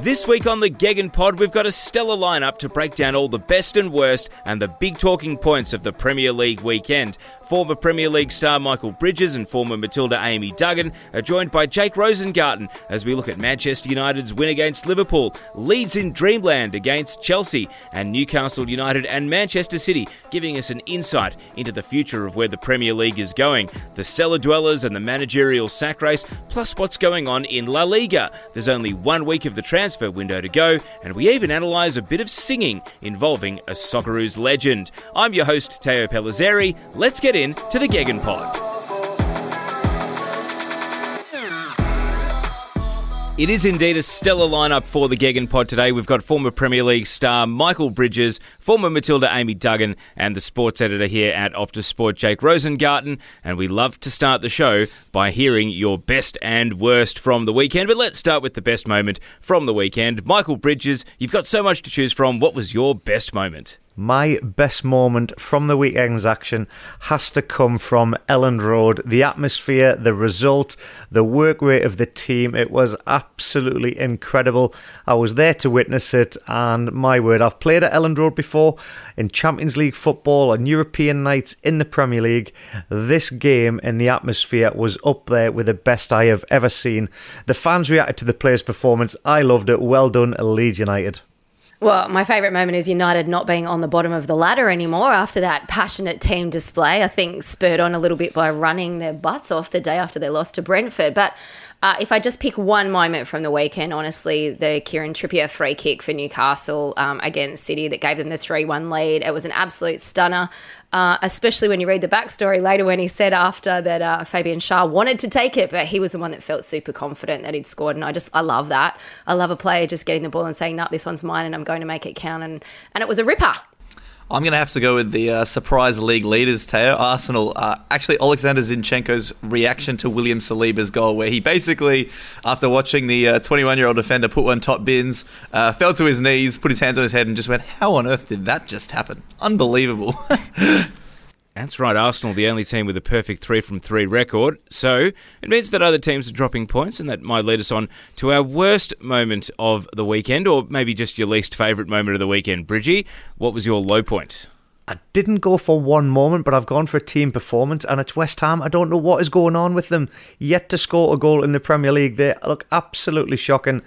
This week on the Gegen Pod, we've got a stellar lineup to break down all the best and worst and the big talking points of the Premier League weekend. Former Premier League star Michael Bridges and former Matilda Amy Duggan are joined by Jake Rosengarten as we look at Manchester United's win against Liverpool, Leeds in Dreamland against Chelsea, and Newcastle United and Manchester City, giving us an insight into the future of where the Premier League is going, the cellar dwellers and the managerial sack race, plus what's going on in La Liga. There's only one week of the transfer window to go, and we even analyse a bit of singing involving a Socceroos legend. I'm your host, Teo Pellizzeri. Let's get in to the Gegen Pod. It is indeed a stellar lineup for the Gegen Pod today. We've got former Premier League star Michael Bridges, former Matilda Amy Duggan, and the sports editor here at Optus Sport, Jake Rosengarten. And we love to start the show by hearing your best and worst from the weekend. But let's start with the best moment from the weekend. Michael Bridges, you've got so much to choose from. What was your best moment? My best moment from the weekend's action has to come from Elland Road. The atmosphere, the result, the work rate of the team. It was absolutely incredible. I was there to witness it, and my word, I've played at Elland Road before in Champions League football and European nights in the Premier League. This game and the atmosphere was up there with the best I have ever seen. The fans reacted to the players' performance. I loved it. Well done, Leeds United. Well, my favourite moment is United not being on the bottom of the ladder anymore after that passionate team display. I think spurred on a little bit by running their butts off the day after they lost to Brentford. But uh, if I just pick one moment from the weekend, honestly, the Kieran Trippier free kick for Newcastle um, against City that gave them the 3 1 lead. It was an absolute stunner, uh, especially when you read the backstory later when he said after that uh, Fabian Schär wanted to take it, but he was the one that felt super confident that he'd scored. And I just, I love that. I love a player just getting the ball and saying, no, this one's mine and I'm going to make it count. And, and it was a ripper. I'm going to have to go with the uh, surprise league leaders, Teo. Arsenal. Uh, actually, Alexander Zinchenko's reaction to William Saliba's goal, where he basically, after watching the 21 uh, year old defender put one top bins, uh, fell to his knees, put his hands on his head, and just went, How on earth did that just happen? Unbelievable. That's right, Arsenal, the only team with a perfect three from three record. So it means that other teams are dropping points, and that might lead us on to our worst moment of the weekend, or maybe just your least favourite moment of the weekend. Bridgie, what was your low point? I didn't go for one moment, but I've gone for a team performance, and it's West Ham. I don't know what is going on with them. Yet to score a goal in the Premier League, they look absolutely shocking.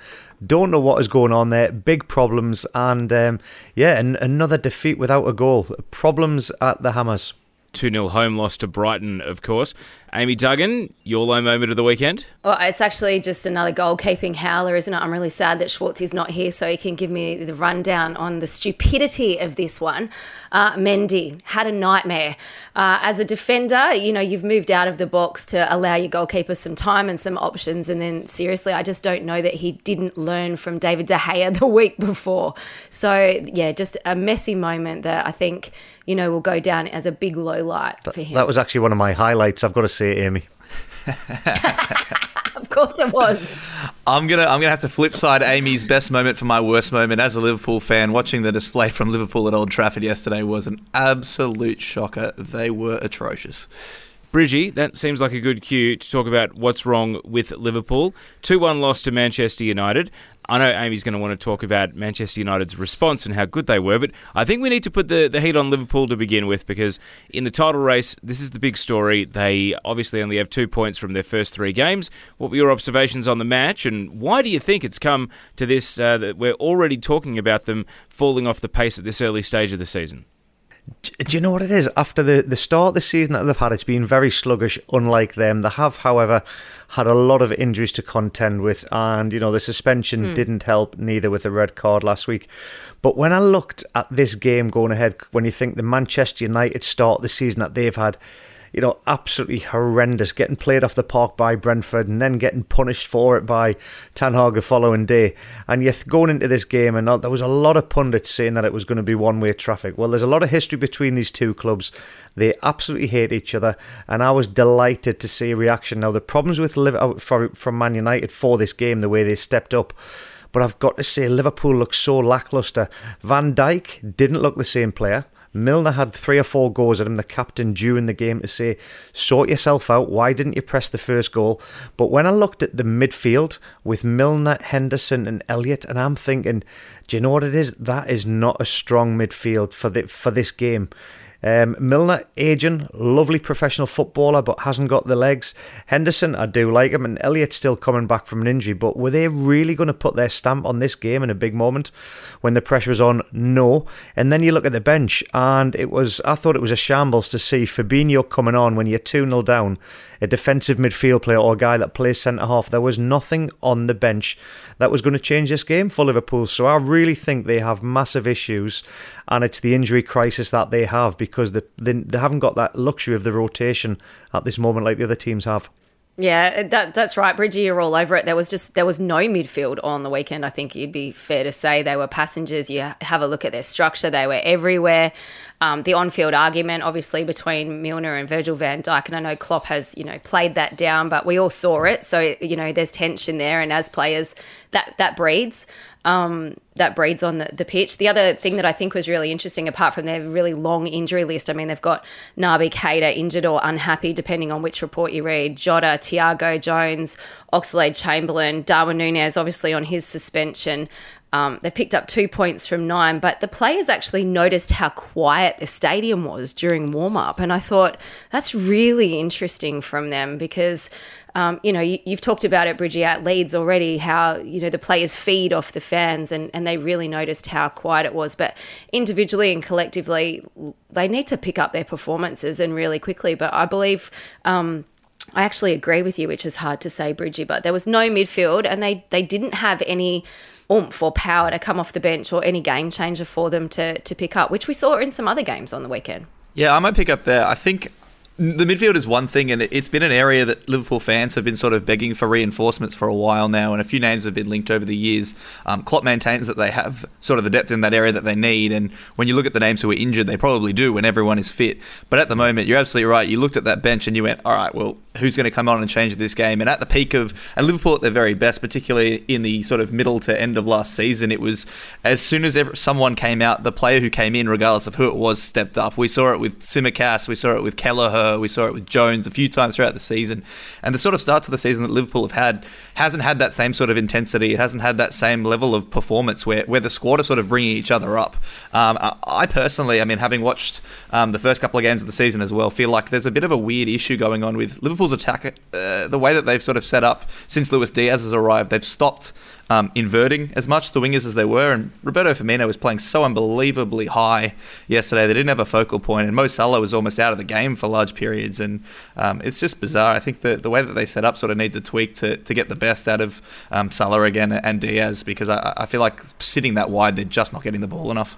Don't know what is going on there. Big problems, and um, yeah, and another defeat without a goal. Problems at the Hammers. 2 0 home loss to Brighton, of course. Amy Duggan, your low moment of the weekend? Well, it's actually just another goalkeeping howler, isn't it? I'm really sad that Schwartz is not here so he can give me the rundown on the stupidity of this one. Uh, Mendy had a nightmare. Uh, as a defender, you know, you've moved out of the box to allow your goalkeeper some time and some options. And then, seriously, I just don't know that he didn't learn from David De Gea the week before. So, yeah, just a messy moment that I think, you know, will go down as a big low light that, for him. That was actually one of my highlights, I've got to say, Amy. of course it was. I'm gonna I'm gonna have to flip side Amy's best moment for my worst moment as a Liverpool fan. Watching the display from Liverpool at Old Trafford yesterday was an absolute shocker. They were atrocious. Bridgie, that seems like a good cue to talk about what's wrong with Liverpool. 2 1 loss to Manchester United. I know Amy's going to want to talk about Manchester United's response and how good they were, but I think we need to put the, the heat on Liverpool to begin with because in the title race, this is the big story. They obviously only have two points from their first three games. What were your observations on the match, and why do you think it's come to this uh, that we're already talking about them falling off the pace at this early stage of the season? Do you know what it is? After the, the start of the season that they've had, it's been very sluggish, unlike them. They have, however, had a lot of injuries to contend with, and, you know, the suspension mm. didn't help, neither with the red card last week. But when I looked at this game going ahead, when you think the Manchester United start the season that they've had, you know, absolutely horrendous, getting played off the park by Brentford and then getting punished for it by Ten Hag the following day. And you're going into this game, and there was a lot of pundits saying that it was going to be one way traffic. Well, there's a lot of history between these two clubs. They absolutely hate each other, and I was delighted to see a reaction. Now, the problems with Liverpool uh, from Man United for this game, the way they stepped up. But I've got to say, Liverpool looks so lacklustre. Van Dijk didn't look the same player. Milner had three or four goes at him, the captain, during the game to say, sort yourself out. Why didn't you press the first goal? But when I looked at the midfield with Milner, Henderson, and Elliott, and I'm thinking, do you know what it is? That is not a strong midfield for the, for this game. Um, Milner, aging, lovely professional footballer, but hasn't got the legs. Henderson, I do like him, and Elliott's still coming back from an injury. But were they really going to put their stamp on this game in a big moment when the pressure was on? No. And then you look at the bench, and it was I thought it was a shambles to see Fabinho coming on when you're 2 0 down, a defensive midfield player or a guy that plays centre half. There was nothing on the bench that was going to change this game for Liverpool. So I really think they have massive issues, and it's the injury crisis that they have because they, they, they haven't got that luxury of the rotation at this moment like the other teams have. Yeah, that, that's right, Bridgie. You're all over it. There was just there was no midfield on the weekend. I think it'd be fair to say they were passengers. You have a look at their structure; they were everywhere. Um, the on-field argument, obviously, between Milner and Virgil Van Dijk, and I know Klopp has you know played that down, but we all saw it. So you know, there's tension there, and as players, that that breeds um, that breeds on the, the pitch. The other thing that I think was really interesting, apart from their really long injury list, I mean, they've got Naby Keita injured or unhappy, depending on which report you read. Jota, Thiago Jones, Oxlade Chamberlain, Darwin Nunez, obviously on his suspension. Um, they picked up two points from nine, but the players actually noticed how quiet the stadium was during warm up. And I thought that's really interesting from them because um, you know, you, have talked about it, Bridgie, at Leeds already, how, you know, the players feed off the fans and, and they really noticed how quiet it was. But individually and collectively, they need to pick up their performances and really quickly. But I believe. Um, I actually agree with you, which is hard to say, Bridgie, but there was no midfield and they, they didn't have any oomph or power to come off the bench or any game changer for them to, to pick up, which we saw in some other games on the weekend. Yeah, I might pick up there. I think the midfield is one thing, and it's been an area that Liverpool fans have been sort of begging for reinforcements for a while now, and a few names have been linked over the years. Um, Klopp maintains that they have sort of the depth in that area that they need, and when you look at the names who are injured, they probably do when everyone is fit. But at the moment, you're absolutely right. You looked at that bench and you went, all right, well, who's going to come on and change this game? And at the peak of, and Liverpool at their very best, particularly in the sort of middle to end of last season, it was as soon as ever, someone came out, the player who came in, regardless of who it was, stepped up. We saw it with Tsimikas, we saw it with Kelleher, we saw it with Jones a few times throughout the season. And the sort of start to the season that Liverpool have had hasn't had that same sort of intensity. It hasn't had that same level of performance where, where the squad are sort of bringing each other up. Um, I personally, I mean, having watched um, the first couple of games of the season as well, feel like there's a bit of a weird issue going on with Liverpool's attack. Uh, the way that they've sort of set up since Luis Diaz has arrived, they've stopped um, inverting as much the wingers as they were. And Roberto Firmino was playing so unbelievably high yesterday. They didn't have a focal point, and Mo Salah was almost out of the game for large periods. And um, it's just bizarre. I think the the way that they set up sort of needs a tweak to, to get the best out of um, Salah again and Diaz because I, I feel like sitting that wide, they're just not getting the ball enough.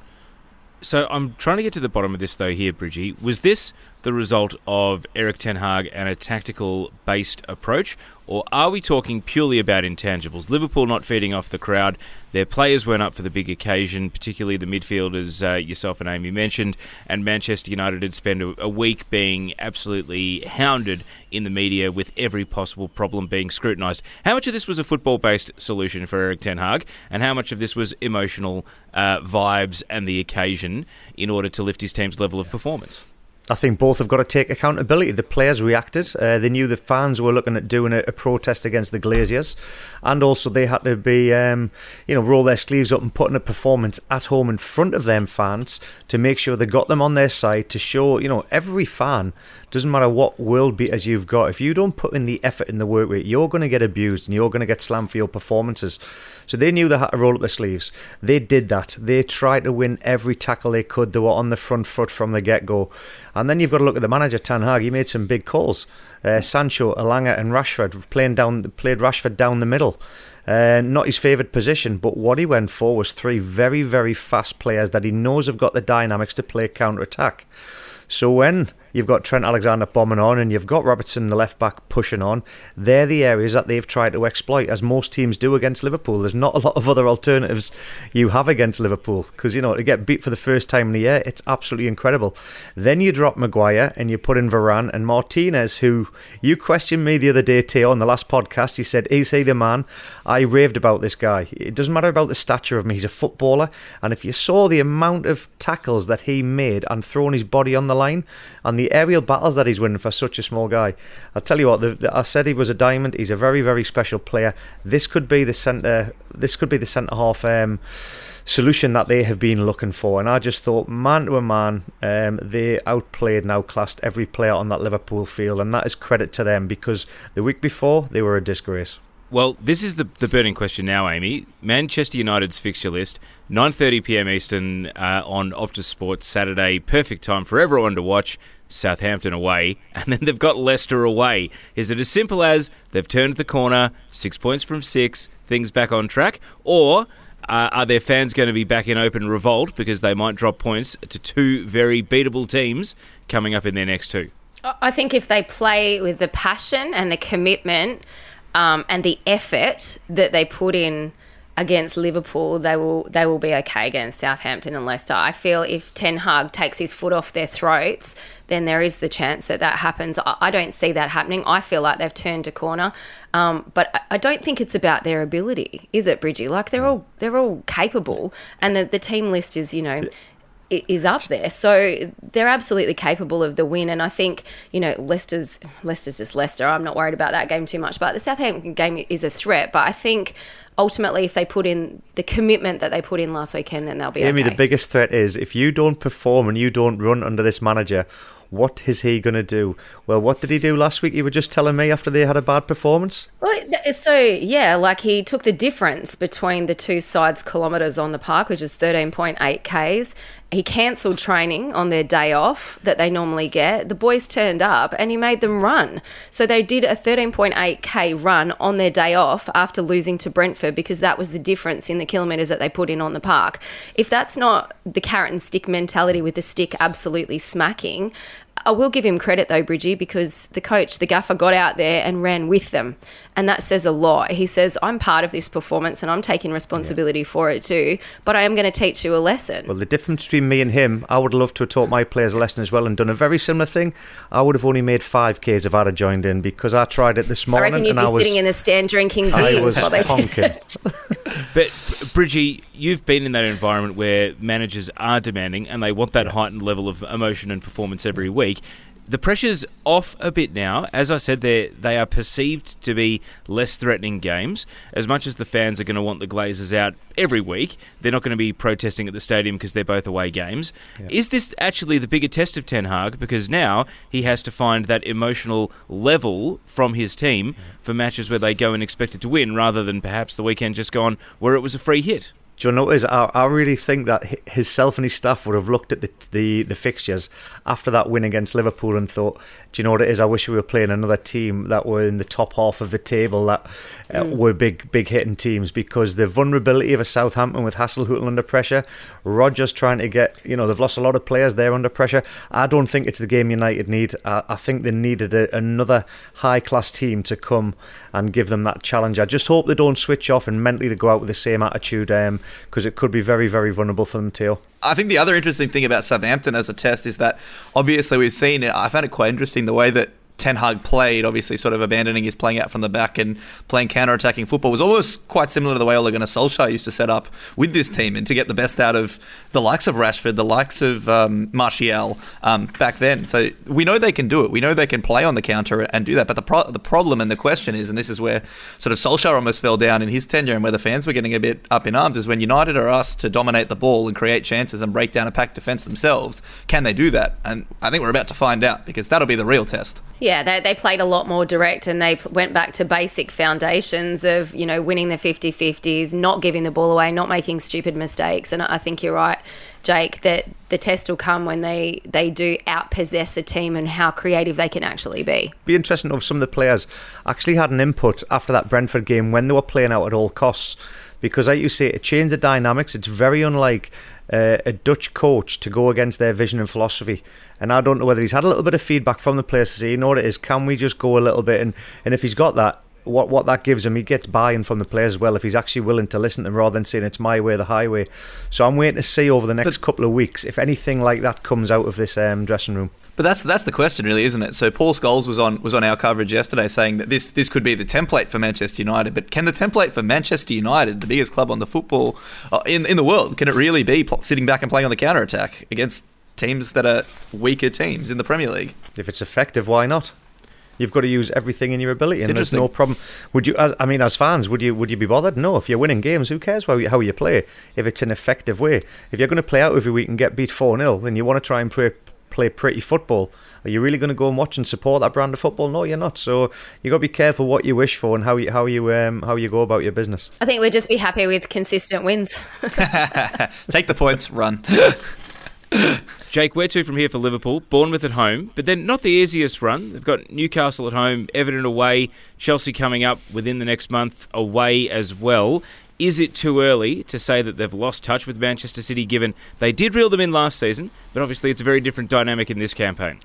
So I'm trying to get to the bottom of this though here, Bridgie. Was this the result of Erik Ten Hag and a tactical based approach, or are we talking purely about intangibles? Liverpool not feeding off the crowd, their players weren't up for the big occasion, particularly the midfielders uh, yourself and Amy mentioned, and Manchester United had spent a, a week being absolutely hounded in the media with every possible problem being scrutinised. How much of this was a football based solution for Erik Ten Hag, and how much of this was emotional uh, vibes and the occasion in order to lift his team's level of performance? I think both have got to take accountability. The players reacted. Uh, they knew the fans were looking at doing a, a, protest against the Glazers, and also they had to be, um, you know, roll their sleeves up and put in a performance at home in front of them fans to make sure they got them on their side to show, you know, every fan doesn't matter what world beaters you've got. If you don't put in the effort in the work rate, you're going to get abused and you're going to get slammed for your performances. So they knew they had to roll up their sleeves. They did that. They tried to win every tackle they could. They were on the front foot from the get go. And then you've got to look at the manager, Ten Hag. He made some big calls. Uh, Sancho, Elanga, and Rashford playing down, played Rashford down the middle. Uh, not his favoured position, but what he went for was three very, very fast players that he knows have got the dynamics to play counter attack. So when you've got Trent Alexander bombing on, and you've got Robertson, the left back, pushing on. They're the areas that they've tried to exploit, as most teams do against Liverpool. There's not a lot of other alternatives you have against Liverpool because, you know, to get beat for the first time in the year, it's absolutely incredible. Then you drop Maguire and you put in Varane and Martinez, who you questioned me the other day, Teo, on the last podcast. You said, Is he the man? I raved about this guy. It doesn't matter about the stature of him, he's a footballer. And if you saw the amount of tackles that he made and throwing his body on the line and the aerial battles that he's winning for such a small guy, I'll tell you what, the, the, I said he was a diamond. He's a very, very special player. This could be the centre. This could be the centre half. Um, solution that they have been looking for. And I just thought, man to a man, um, they outplayed and outclassed every player on that Liverpool field, and that is credit to them because the week before they were a disgrace. Well, this is the, the burning question now, Amy. Manchester United's fixture list, 9:30 p.m. Eastern uh, on Optus Sports Saturday. Perfect time for everyone to watch. Southampton away, and then they've got Leicester away. Is it as simple as they've turned the corner, six points from six, things back on track, or uh, are their fans going to be back in open revolt because they might drop points to two very beatable teams coming up in their next two? I think if they play with the passion and the commitment um, and the effort that they put in against Liverpool, they will they will be okay against Southampton and Leicester. I feel if Ten Hag takes his foot off their throats, then there is the chance that that happens. I, I don't see that happening. I feel like they've turned a corner, um, but I, I, don't think it's about their ability, is it, Bridgie? Like they're all they're all capable, and the, the team list is you know is up there. So they're absolutely capable of the win. And I think, you know, Leicester's Leicester's just Leicester. I'm not worried about that game too much. But the Southampton game is a threat. But I think ultimately, if they put in the commitment that they put in last weekend, then they'll be. Amy, okay. the biggest threat is if you don't perform and you don't run under this manager. What is he going to do? Well, what did he do last week? You were just telling me after they had a bad performance. Well, so yeah, like he took the difference between the two sides' kilometres on the park, which is 13.8 k's. He cancelled training on their day off that they normally get. The boys turned up and he made them run. So they did a 13.8k run on their day off after losing to Brentford because that was the difference in the kilometres that they put in on the park. If that's not the carrot and stick mentality with the stick absolutely smacking, I will give him credit though, Bridgie, because the coach, the gaffer, got out there and ran with them. And that says a lot. He says, I'm part of this performance and I'm taking responsibility yeah. for it too, but I am going to teach you a lesson. Well, the difference between me and him, I would love to have taught my players a lesson as well and done a very similar thing. I would have only made 5Ks if I'd have joined in because I tried it this morning. I reckon you'd be sitting in the stand drinking beers while they did it. but, Bridgie, you've been in that environment where managers are demanding and they want that heightened level of emotion and performance every week the pressure's off a bit now. As I said, they they are perceived to be less threatening games. As much as the fans are going to want the Glazers out every week, they're not going to be protesting at the stadium because they're both away games. Yeah. Is this actually the bigger test of Ten Hag? Because now he has to find that emotional level from his team for matches where they go and expect it to win, rather than perhaps the weekend just gone where it was a free hit. Do you know what is? I, I really think that himself and his staff would have looked at the, the the fixtures after that win against Liverpool and thought, do you know what it is? I wish we were playing another team that were in the top half of the table that uh, mm. were big big hitting teams because the vulnerability of a Southampton with Hasenhüttl under pressure, Rodgers trying to get you know they've lost a lot of players there under pressure. I don't think it's the game United need. I, I think they needed a, another high class team to come and give them that challenge. I just hope they don't switch off and mentally they go out with the same attitude. Um, because it could be very, very vulnerable for them too. I think the other interesting thing about Southampton as a test is that obviously we've seen it. I found it quite interesting the way that Ten Hag played, obviously sort of abandoning his playing out from the back and playing counter-attacking football, was almost quite similar to the way Ole Gunnar Solskjaer used to set up with this team and to get the best out of the likes of Rashford, the likes of um, Martial um, back then. So we know they can do it. We know they can play on the counter and do that. But the pro- the problem and the question is, and this is where sort of Solskjaer almost fell down in his tenure and where the fans were getting a bit up in arms, is when United are asked to dominate the ball and create chances and break down a packed defence themselves, can they do that? And I think we're about to find out because that'll be the real test. Yeah, they, they played a lot more direct and they went back to basic foundations of, you know, winning the 50 50s, not giving the ball away, not making stupid mistakes. And I think you're right. Jake, that the test will come when they, they do outpossess a team and how creative they can actually be. Be interesting if some of the players actually had an input after that Brentford game when they were playing out at all costs. Because, like you say, it changed the dynamics. It's very unlike uh, a Dutch coach to go against their vision and philosophy. And I don't know whether he's had a little bit of feedback from the players to say, you know what it is, can we just go a little bit? And, and if he's got that, what what that gives him, he gets buy-in from the players as well if he's actually willing to listen to them rather than saying it's my way, the highway. So I'm waiting to see over the next but, couple of weeks if anything like that comes out of this um, dressing room. But that's that's the question, really, isn't it? So Paul Scholes was on was on our coverage yesterday, saying that this this could be the template for Manchester United. But can the template for Manchester United, the biggest club on the football uh, in in the world, can it really be sitting back and playing on the counter attack against teams that are weaker teams in the Premier League? If it's effective, why not? You've got to use everything in your ability, and there's no problem. Would you? As, I mean, as fans, would you? Would you be bothered? No. If you're winning games, who cares how you, how you play? If it's an effective way, if you're going to play out every week and get beat four 0 then you want to try and play play pretty football. Are you really going to go and watch and support that brand of football? No, you're not. So you got to be careful what you wish for and how you how you um, how you go about your business. I think we'd just be happy with consistent wins. Take the points, run. Jake, where to from here for Liverpool? Bournemouth at home, but then not the easiest run. They've got Newcastle at home, Everton away, Chelsea coming up within the next month away as well. Is it too early to say that they've lost touch with Manchester City given they did reel them in last season, but obviously it's a very different dynamic in this campaign?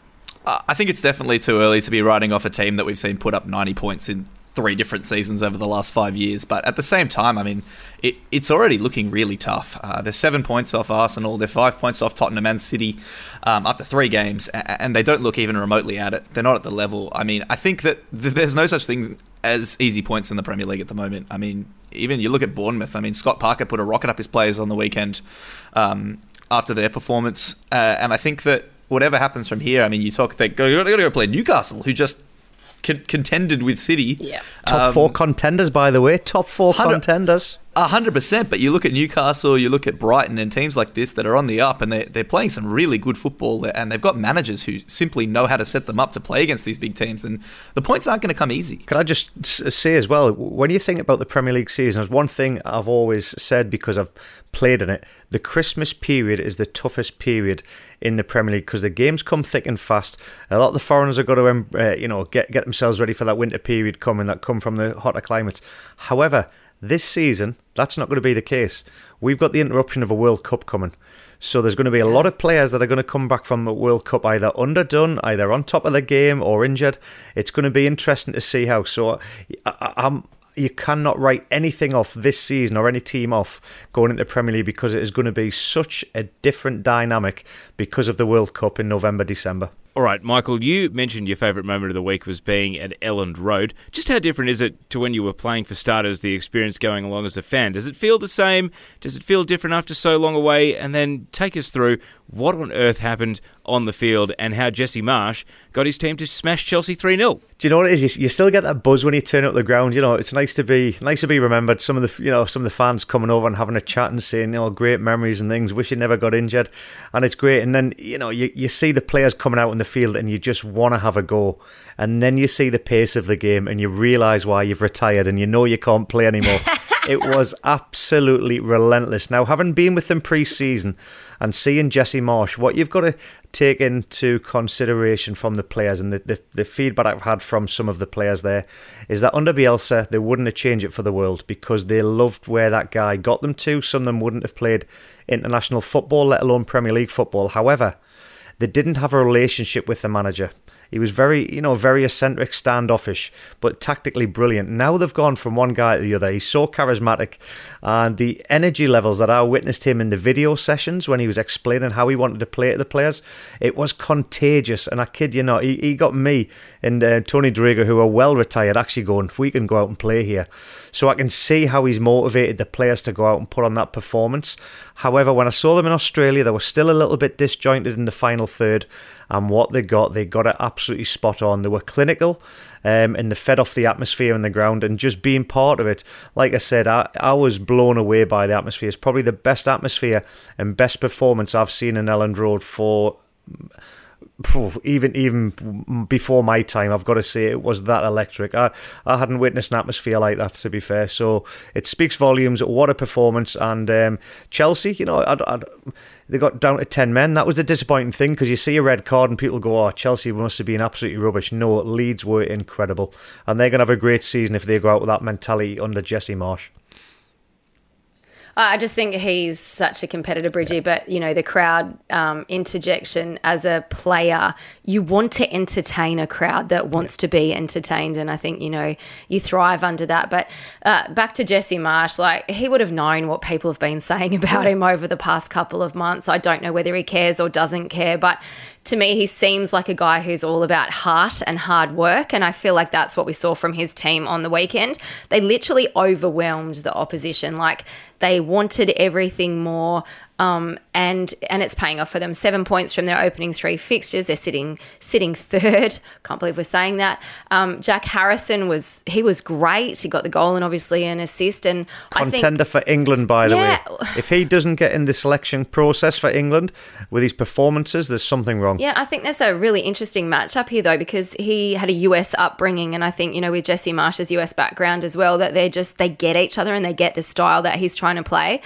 Uh, I think it's definitely too early to be writing off a team that we've seen put up 90 points in three different seasons over the last five years. But at the same time, I mean, it, it's already looking really tough. Uh, they're seven points off Arsenal, they're five points off Tottenham and City um, after three games, and they don't look even remotely at it. They're not at the level. I mean, I think that there's no such thing as easy points in the Premier League at the moment. I mean, even you look at Bournemouth. I mean, Scott Parker put a rocket up his players on the weekend um, after their performance, uh, and I think that whatever happens from here, I mean, you talk they got to go play Newcastle, who just con- contended with City. Yeah. Top um, four contenders, by the way. Top four contenders. Hundred percent. But you look at Newcastle, you look at Brighton, and teams like this that are on the up, and they're they're playing some really good football, and they've got managers who simply know how to set them up to play against these big teams, and the points aren't going to come easy. Can I just say as well, when you think about the Premier League season, there's one thing I've always said because I've played in it. The Christmas period is the toughest period in the Premier League because the games come thick and fast. A lot of the foreigners have got to, uh, you know, get get themselves ready for that winter period coming that come from the hotter climates. However, this season, that's not going to be the case. We've got the interruption of a World Cup coming. So there's going to be a lot of players that are going to come back from the World Cup either underdone, either on top of the game or injured. It's going to be interesting to see how. So I, am you cannot write anything off this season or any team off going into the Premier League because it is going to be such a different dynamic because of the World Cup in November, December. All right, Michael, you mentioned your favourite moment of the week was being at Elland Road. Just how different is it to when you were playing for starters, the experience going along as a fan? Does it feel the same? Does it feel different after so long away? And then take us through what on earth happened on the field and how Jesse Marsch got his team to smash Chelsea 3 0. Do you know what it is? You, still get that buzz when you turn up the ground. You know, it's nice to be nice to be remembered. Some of the you know some of the fans coming over and having a chat and saying you know great memories and things. Wish you never got injured, and it's great. And then you know you, you see the players coming out in the field and you just want to have a go. And then you see the pace of the game and you realise why you've retired and you know you can't play anymore. it was absolutely relentless. Now, having been with them pre-season and seeing Jesse Marsch, what you've got to take into consideration from the players and the, the, the, feedback I've had from some of the players there is that under Bielsa, they wouldn't have changed it for the world because they loved where that guy got them to. Some of them wouldn't have played international football, let alone Premier League football. However, they didn't have a relationship with the manager. He was very, you know, very eccentric, standoffish, but tactically brilliant. Now they've gone from one guy to the other. He's so charismatic, and the energy levels that I witnessed him in the video sessions when he was explaining how he wanted to play to the players, it was contagious. And I kid you not, he, he got me and uh, Tony Dorigo, who are well retired, actually going, we can go out and play here. So I can see how he's motivated the players to go out and put on that performance. However, when I saw them in Australia, they were still a little bit disjointed in the final third and what they got, they got it absolutely spot on. They were clinical um, and they fed off the atmosphere in the ground and just being part of it. Like I said, I, I was blown away by the atmosphere. It's probably the best atmosphere and best performance I've seen in Elland Road for even even before my time, I've got to say it was that electric. I, I hadn't witnessed an atmosphere like that, to be fair. So it speaks volumes. What a performance! And um, Chelsea, you know, I'd, I'd, they got down to ten men. That was the disappointing thing because you see a red card and people go, "Oh, Chelsea must have been absolutely rubbish." No, Leeds were incredible, and they're going to have a great season if they go out with that mentality under Jesse Marsch. I just think he's such a competitor, Bridgie. But you know, the crowd um, interjection as a player, you want to entertain a crowd that wants to be entertained, and I think you know you thrive under that. But uh, back to Jesse Marsch, like he would have known what people have been saying about him over the past couple of months. I don't know whether he cares or doesn't care, but to me, he seems like a guy who's all about heart and hard work. And I feel like that's what we saw from his team on the weekend. They literally overwhelmed the opposition. Like they wanted everything more. Um, and and it's paying off for them. Seven points from their opening three fixtures. They're sitting sitting third. Can't believe we're saying that. Um, Jack Harrison was he was great. He got the goal and obviously an assist. And contender think, for England, by the yeah. way. If he doesn't get in the selection process for England with his performances, there's something wrong. Yeah, I think there's a really interesting matchup here though because he had a US upbringing, and I think you know with Jesse Marsch's US background as well that they're just they get each other and they get the style that he's trying to play.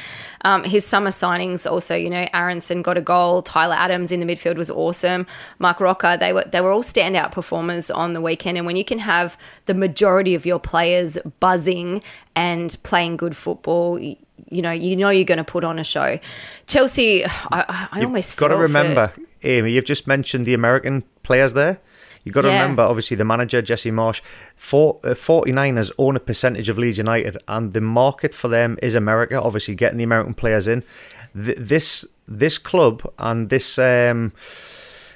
Um, his summer signings also, you know, Aaronson got a goal. Tyler Adams in the midfield was awesome. Marc Roca, they were they were all standout performers on the weekend. And when you can have the majority of your players buzzing and playing good football, you know, you know you're going to put on a show. Chelsea, I, I almost got to remember, for... Amy. You've just mentioned the American players there. You've got to yeah. remember, obviously, the manager, Jesse Marsch. for, uh, 49ers own a percentage of Leeds United, and the market for them is America, obviously, getting the American players in. Th- this this club and this um,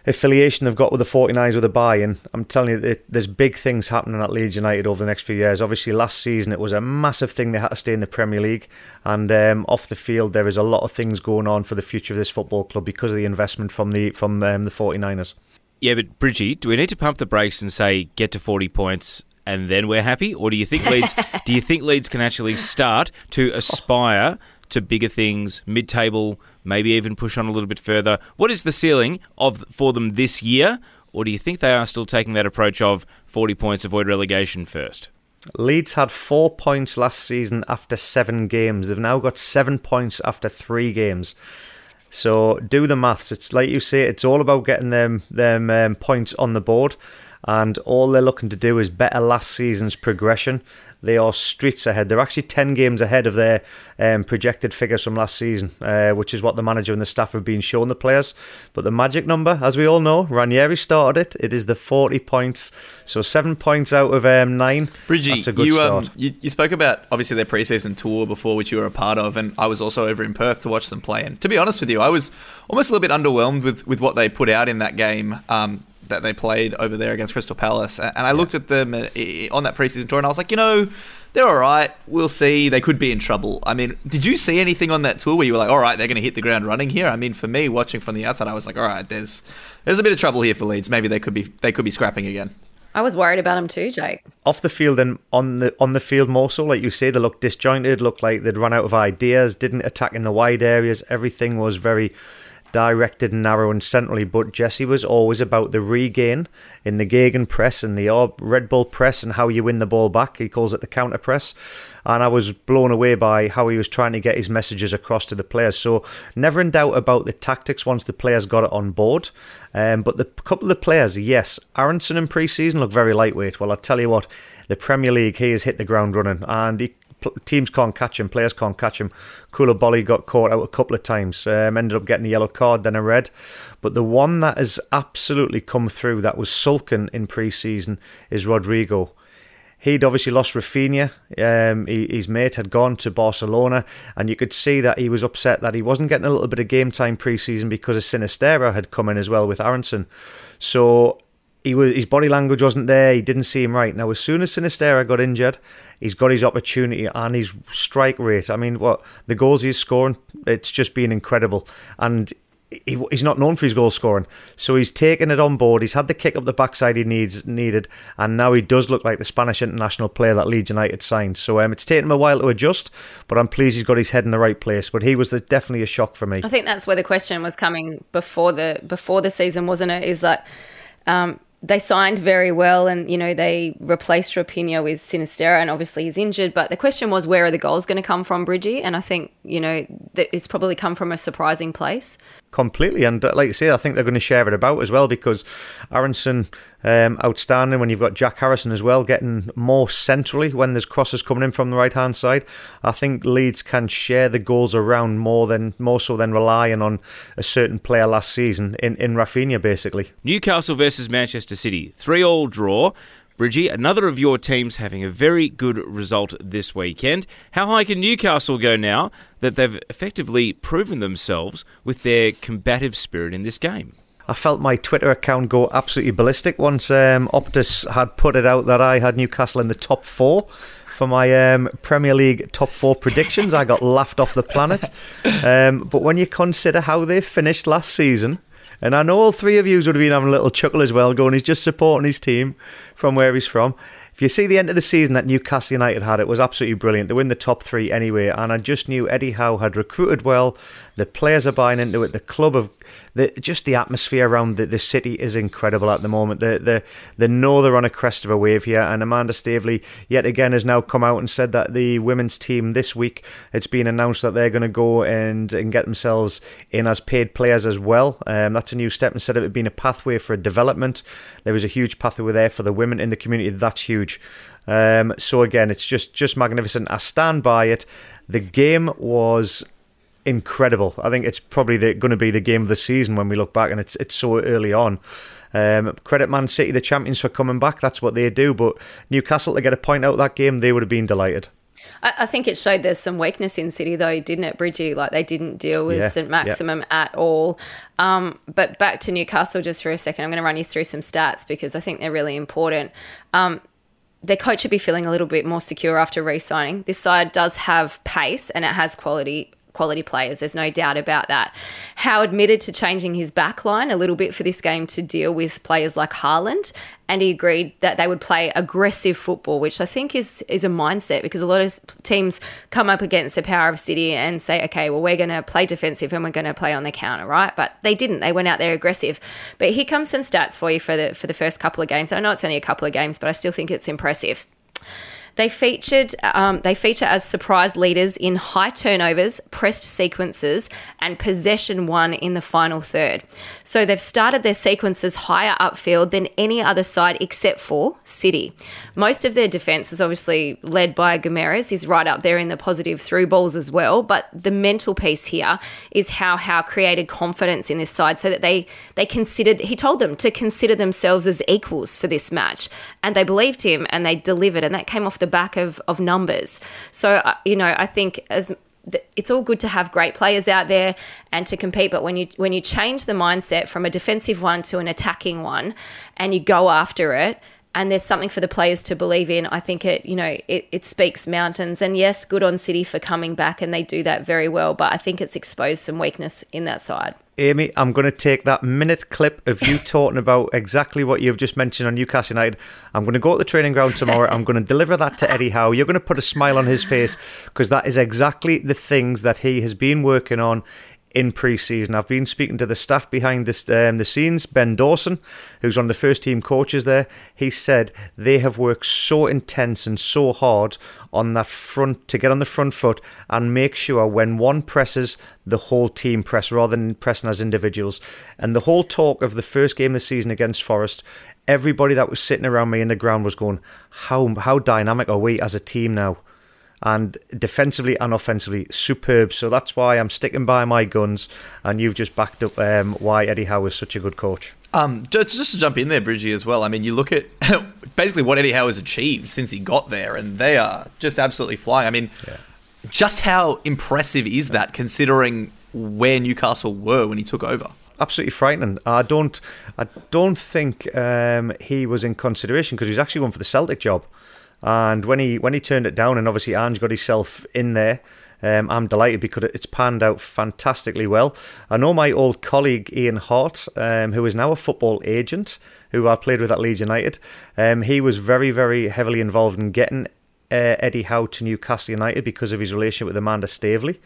affiliation they've got with the 49ers with a buy-in, I'm telling you, there's big things happening at Leeds United over the next few years. Obviously, last season it was a massive thing they had to stay in the Premier League, and um, off the field there is a lot of things going on for the future of this football club because of the investment from the from um, the 49ers. Yeah, but Bridgie, do we need to pump the brakes and say get to forty points and then we're happy, or do you think Leeds? do you think Leeds can actually start to aspire to bigger things, mid-table, maybe even push on a little bit further? What is the ceiling of for them this year, or do you think they are still taking that approach of forty points, avoid relegation first? Leeds had four points last season after seven games. They've now got seven points after three games. So do the maths. It's like you say, it's all about getting them them um, points on the board, and all they're looking to do is better last season's progression. They are streets ahead. They're actually 10 games ahead of their um, projected figures from last season, uh, which is what the manager and the staff have been showing the players. But the magic number, as we all know, Ranieri started it. It is the 40 points. So seven points out of um, nine. Bridgie, that's a good you, start. Um, you, you spoke about, obviously, their preseason tour before, which you were a part of. And I was also over in Perth to watch them play. And to be honest with you, I was almost a little bit underwhelmed with, with what they put out in that game. Um, that they played over there against Crystal Palace, and I looked at them uh, on that preseason tour, and I was like, you know, they're all right. We'll see. They could be in trouble. I mean, did you see anything on that tour where you were like, all right, they're going to hit the ground running here? I mean, for me, watching from the outside, I was like, all right, there's there's a bit of trouble here for Leeds. Maybe they could be they could be scrapping again. I was worried about them too, Jake. Off the field and on the on the field more so, like you say, they looked disjointed, looked like they'd run out of ideas, didn't attack in the wide areas. Everything was very directed narrow and centrally, but Jesse was always about the regain in the Gegen press and the Red Bull press and how you win the ball back. He calls it the counter press. And I was blown away by how he was trying to get his messages across to the players. So, never in doubt about the tactics once the players got it on board. Um, but the couple of players, yes, Aaronson in pre season looked very lightweight. Well, I tell you what, the Premier League, he has hit the ground running and he teams can't catch him, players can't catch him. Koulibaly got caught out a couple of times, um, ended up getting a yellow card, then a red. But the one that has absolutely come through that was sulking in pre-season is Rodrigo. He'd obviously lost Raphinha. Um, he, his mate had gone to Barcelona, and you could see that he was upset that he wasn't getting a little bit of game time pre-season because of Sinisterra had come in as well with Aaronson. So he was his body language wasn't there. He didn't seem right. Now, as soon as Sinisterra got injured, he's got his opportunity and his strike rate. I mean, what the goals he's scoring, it's just been incredible. And he, he's not known for his goal scoring. So he's taken it on board. He's had the kick up the backside he needs needed, and now he does look like the Spanish international player that Leeds United signed. So um, it's taken him a while to adjust, but I'm pleased he's got his head in the right place. But he was the, definitely a shock for me. I think that's where the question was coming before the before the season, wasn't it? Is that um, they signed very well and you know they replaced Raphinha with Sinisterra and obviously he's injured but the question was where are the goals going to come from Bridgie? And I think you know it's probably come from a surprising place completely. And uh, like I say, I think they're going to share it about as well because Aaronson, um, outstanding when you've got Jack Harrison as well, getting more centrally when there's crosses coming in from the right hand side. I think Leeds can share the goals around more than more so than relying on a certain player last season in, in Raphinha, basically. Newcastle versus Manchester City, three all draw. Bridgie, another of your teams having a very good result this weekend. How high can Newcastle go now that they've effectively proven themselves with their combative spirit in this game? I felt my Twitter account go absolutely ballistic once um, Optus had put it out that I had Newcastle in the top four for my um, Premier League top four predictions. I got laughed off the planet. Um, but when you consider how they finished last season, and I know all three of you would have been having a little chuckle as well, going, he's just supporting his team from where he's from. If you see the end of the season that Newcastle United had, it was absolutely brilliant. They win the top three anyway, and I just knew Eddie Howe had recruited well. The players are buying into it. The club of the, just the atmosphere around the, the city is incredible at the moment. The, the the know they're on a crest of a wave here, and Amanda Staveley yet again has now come out and said that the women's team this week it's been announced that they're going to go and and get themselves in as paid players as well. Um, that's a new step instead of it being a pathway for development. There was a huge pathway there for the women in the community. That's huge. Um, so again, it's just just magnificent. I stand by it. The game was incredible. I think it's probably going to be the game of the season when we look back, and it's it's so early on. Um, credit Man City, the champions, for coming back. That's what they do. But Newcastle to get a point out of that game, they would have been delighted. I, think it showed there's some weakness in City, though, didn't it, Bridgie? Like they didn't deal with yeah, Saint-Maximin yeah. at all. Um, but back to Newcastle just for a second. I'm going to run you through some stats because I think they're really important. Um, their coach should be feeling a little bit more secure after re signing. This side does have pace and it has quality quality players. There's no doubt about that. Howe admitted to changing his backline a little bit for this game to deal with players like Haaland, and he agreed that they would play aggressive football, which I think is is a mindset because a lot of teams come up against the power of City and say, okay, well we're going to play defensive and we're going to play on the counter, right? But they didn't. They went out there aggressive. But here comes some stats for you for the for the first couple of games. I know it's only a couple of games, but I still think it's impressive. They featured um, they feature as surprise leaders in high turnovers, pressed sequences, and possession one in the final third. So they've started their sequences higher upfield than any other side except for City. Most of their defence is obviously led by Guimaraes. He's right up there in the positive through balls as well. But the mental piece here is how Howe created confidence in this side so that they they considered he told them to consider themselves as equals for this match, and they believed him and they delivered, and that came off the the back of, of numbers. So, uh, you know, I think as it's all good to have great players out there and to compete but when you when you change the mindset from a defensive one to an attacking one and you go after it and there's something for the players to believe in. I think it, you know, it, it speaks mountains. And yes, good on City for coming back, and they do that very well. But I think it's exposed some weakness in that side. Amy, I'm going to take that minute clip of you talking about exactly what you've just mentioned on Newcastle United. I'm going to go to the training ground tomorrow. I'm going to deliver that to Eddie Howe. You're going to put a smile on his face because that is exactly the things that he has been working on in pre-season. I've been speaking to the staff behind this, um, the scenes. Ben Dawson, who's one of the first team coaches there, he said they have worked so intense and so hard on that front to get on the front foot and make sure when one presses, the whole team press rather than pressing as individuals. And the whole talk of the first game of the season against Forest, everybody that was sitting around me in the ground was going, "How how dynamic are we as a team now?" And defensively and offensively superb. So that's why I'm sticking by my guns, and you've just backed up um, why Eddie Howe is such a good coach. Um, just, to jump in there, Bridgie, as well. I mean, you look at basically what Eddie Howe has achieved since he got there, and they are just absolutely flying. I mean, yeah. just how impressive is that, considering where Newcastle were when he took over? absolutely frightening. I don't, I don't think um, he was in consideration because he was actually going for the Celtic job. And when he when he turned it down, and obviously Ange got himself in there, um, I'm delighted because it's panned out fantastically well. I know my old colleague Ian Harte, um, who is now a football agent, who I played with at Leeds United. Um, he was very, very heavily involved in getting uh, Eddie Howe to Newcastle United because of his relationship with Amanda Staveley.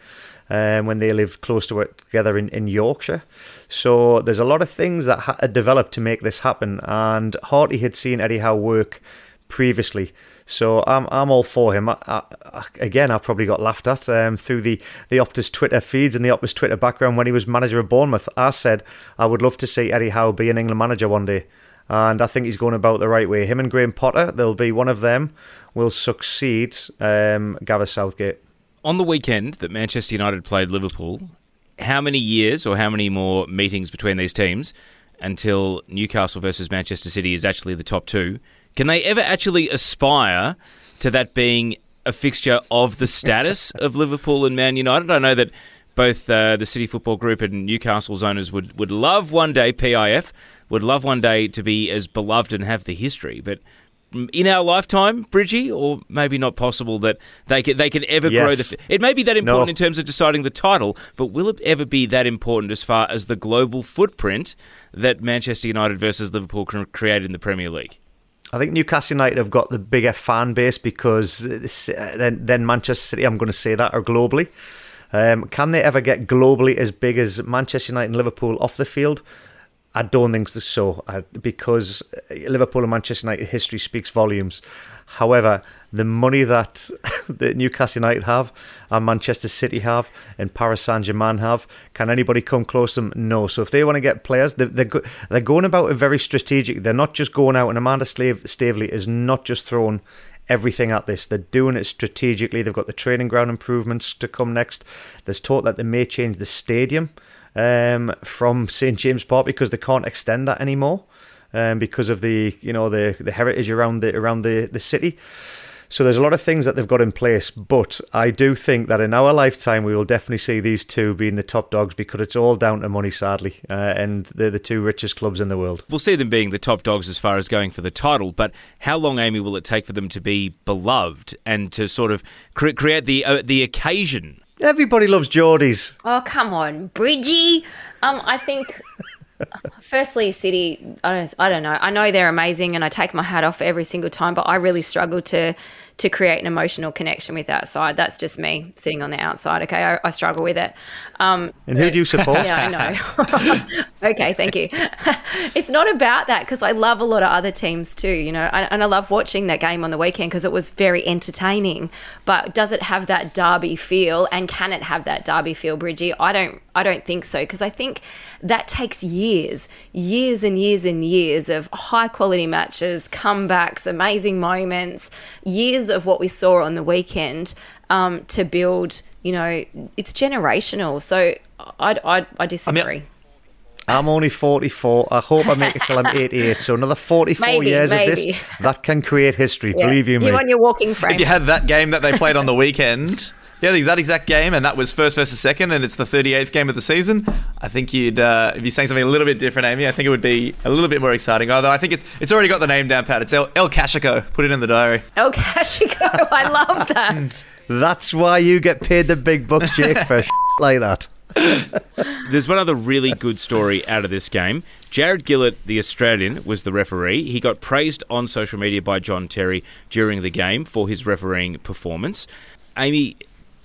Um, when they lived close to it together in, in Yorkshire. So there's a lot of things that had developed to make this happen. And Harty had seen Eddie Howe work previously. So I'm I'm all for him. I, I, again, I probably got laughed at um, through the the Optus Twitter feeds and the Optus Twitter background when he was manager of Bournemouth. I said I would love to see Eddie Howe be an England manager one day, and I think he's going about the right way. Him and Graham Potter, there'll be one of them will succeed um, Gareth Southgate on the weekend that Manchester United played Liverpool, how many years or how many more meetings between these teams until Newcastle versus Manchester City is actually the top two? Can they ever actually aspire to that being a fixture of the status of Liverpool and Man United? I know that both uh, the City Football Group and Newcastle's owners would, would love one day, PIF, would love one day to be as beloved and have the history, but in our lifetime, Bridgie, or maybe not possible that they can they can ever yes. grow the. It may be that important no. in terms of deciding the title, but will it ever be that important as far as the global footprint that Manchester United versus Liverpool can create in the Premier League? I think Newcastle United have got the bigger fan base because then then Manchester City. I'm going to say that are globally. Um, can they ever get globally as big as Manchester United and Liverpool off the field? I don't think so because Liverpool and Manchester United history speaks volumes. However, the money that the Newcastle United have and Manchester City have and Paris Saint Germain have, can anybody come close to them? No. So if they want to get players, they're, they're, they're going about it very strategic. They're not just going out, and Amanda Staveley is not just throwing everything at this. They're doing it strategically. They've got the training ground improvements to come next. There's talk that they may change the stadium um, from St James Park because they can't extend that anymore um, because of the you know the the heritage around the around the the city. So there's a lot of things that they've got in place, but I do think that in our lifetime we will definitely see these two being the top dogs because it's all down to money, sadly, uh, and they're the two richest clubs in the world. We'll see them being the top dogs as far as going for the title, but how long, Amy, will it take for them to be beloved and to sort of cre- create the uh, the occasion Everybody loves Geordies. Oh, come on, Bridgie. Um, I think. Firstly, City. I don't, I don't know. I know they're amazing, and I take my hat off every single time. But I really struggle to to create an emotional connection with that side. That's just me sitting on the outside. Okay, I, I struggle with it. Um, and who do you support? Yeah, I know. okay, thank you. it's not about that because I love a lot of other teams too, you know, and, and I love watching that game on the weekend because it was very entertaining. But does it have that derby feel, and can it have that derby feel, Bridgie? I don't. I don't think so because I think that takes years, years and years and years of high quality matches, comebacks, amazing moments, years of what we saw on the weekend um, to build. You know, it's generational. So I, I, I disagree. I mean, I'm only 44. I hope I make it till I'm 88. So another 44 maybe, years maybe. of this, that can create history. Yeah. Believe you me. You on your walking frame. If you had that game that they played on the weekend, yeah, that exact game, and that was first versus second, and it's the 38th game of the season. I think you'd, uh, if you're saying something a little bit different, Amy, I think it would be a little bit more exciting. Although I think it's it's already got the name down pat. It's El, El Cashico. Put it in the diary. El Cashico. I love that. That's why you get paid the big bucks, Jake, for like that. There's one other really good story out of this game. Jared Gillett, the Australian, was the referee. He got praised on social media by John Terry during the game for his refereeing performance. Amy,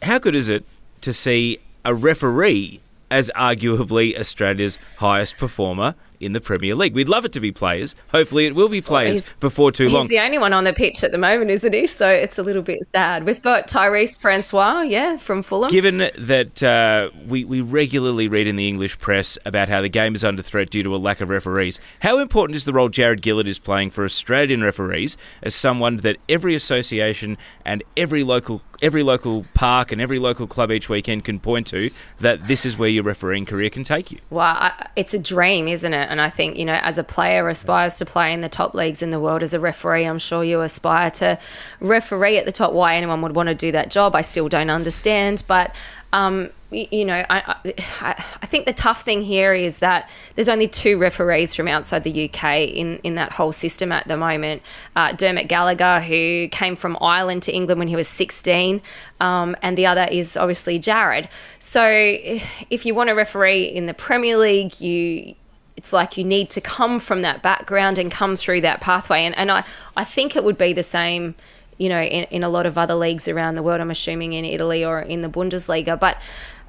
how good is it to see a referee as arguably Australia's highest performer in the Premier League. We'd love it to be players. Hopefully, it will be players well, before too long. He's the only one on the pitch at the moment, isn't he? So it's a little bit sad. We've got Tyrese Francois, yeah, from Fulham. Given that uh, we, we regularly read in the English press about how the game is under threat due to a lack of referees, how important is the role Jared Gillett is playing for Australian referees as someone that every association and every local every local park and every local club each weekend can point to that this is where your refereeing career can take you? Well, it's a dream, isn't it? And I think, you know, as a player aspires to play in the top leagues in the world, as a referee, I'm sure you aspire to referee at the top. Why anyone would want to do that job, I still don't understand. But Um, you know, I, I, I, think the tough thing here is that there's only two referees from outside the UK in, in that whole system at the moment. Uh, Dermot Gallagher, who came from Ireland to England when he was 16, um, and the other is obviously Jared. So if you want a referee in the Premier League, you it's like you need to come from that background and come through that pathway. And, and I, I think it would be the same you know, in, in a lot of other leagues around the world. I'm assuming in Italy or in the Bundesliga. But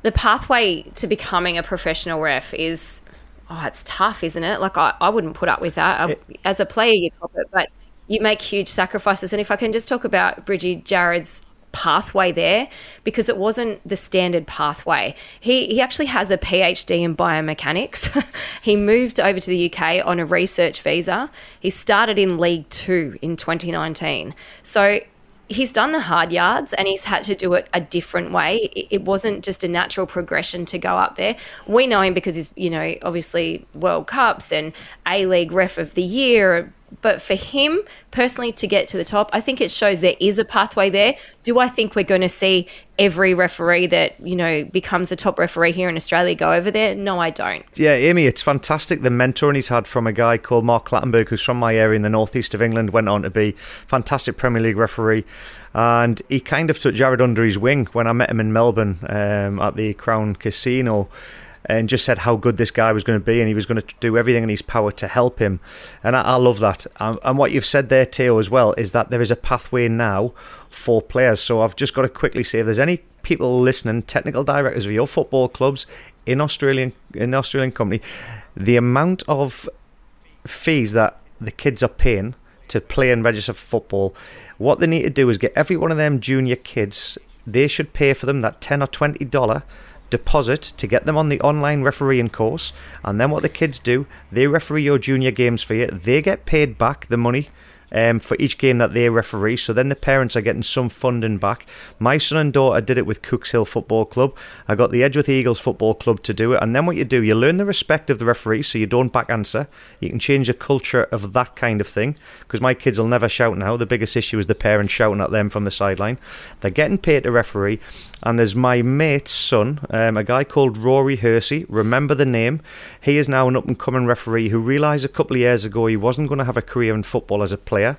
the pathway to becoming a professional ref is, oh, it's tough, isn't it? Like, I, I wouldn't put up with that. I, uh, as a player, you top it, but you make huge sacrifices. And if I can just talk about Bridgie Jared's pathway there because it wasn't the standard pathway. He, he actually has a PhD in biomechanics. he moved over to the UK on a research visa. He started in League Two in 2019. So he's done the hard yards and he's had to do it a different way. It wasn't just a natural progression to go up there. We know him because he's, you know, obviously World Cups and A League Ref of the Year, but for him personally to get to the top, I think it shows there is a pathway there. Do I think we're going to see every referee that, you know, becomes a top referee here in Australia go over there? No, I don't. Yeah, Amy, it's fantastic the mentoring he's had from a guy called Mark Clattenburg, who's from my area in the northeast of England, went on to be fantastic Premier League referee. And he kind of took Jared under his wing when I met him in Melbourne um, at the Crown Casino and just said how good this guy was going to be and he was going to do everything in his power to help him. And I, I love that. And, and, what you've said there, Teo, as well, is that there is a pathway now for players. So I've just got to quickly say if there's any people listening, technical directors of your football clubs in Australian in the Australian company, the amount of fees that the kids are paying to play and register for football, what they need to do is get every one of them junior kids, they should pay for them that ten or twenty dollar deposit to get them on the online refereeing course. And then what the kids do, they referee your junior games for you. They get paid back the money um, for each game that they referee. So then the parents are getting some funding back. My son and daughter did it with Cooks Hill Football Club. I got the Edgeworth Eagles Football Club to do it. And then what you do, you learn the respect of the referee so you don't back answer. You can change the culture of that kind of thing because my kids will never shout now. The biggest issue is the parents shouting at them from the sideline. They're getting paid to referee. And there's my mate's son, um, a guy called Rory Hersey. Remember the name. He is now an up and coming referee who realised a couple of years ago he wasn't going to have a career in football as a player.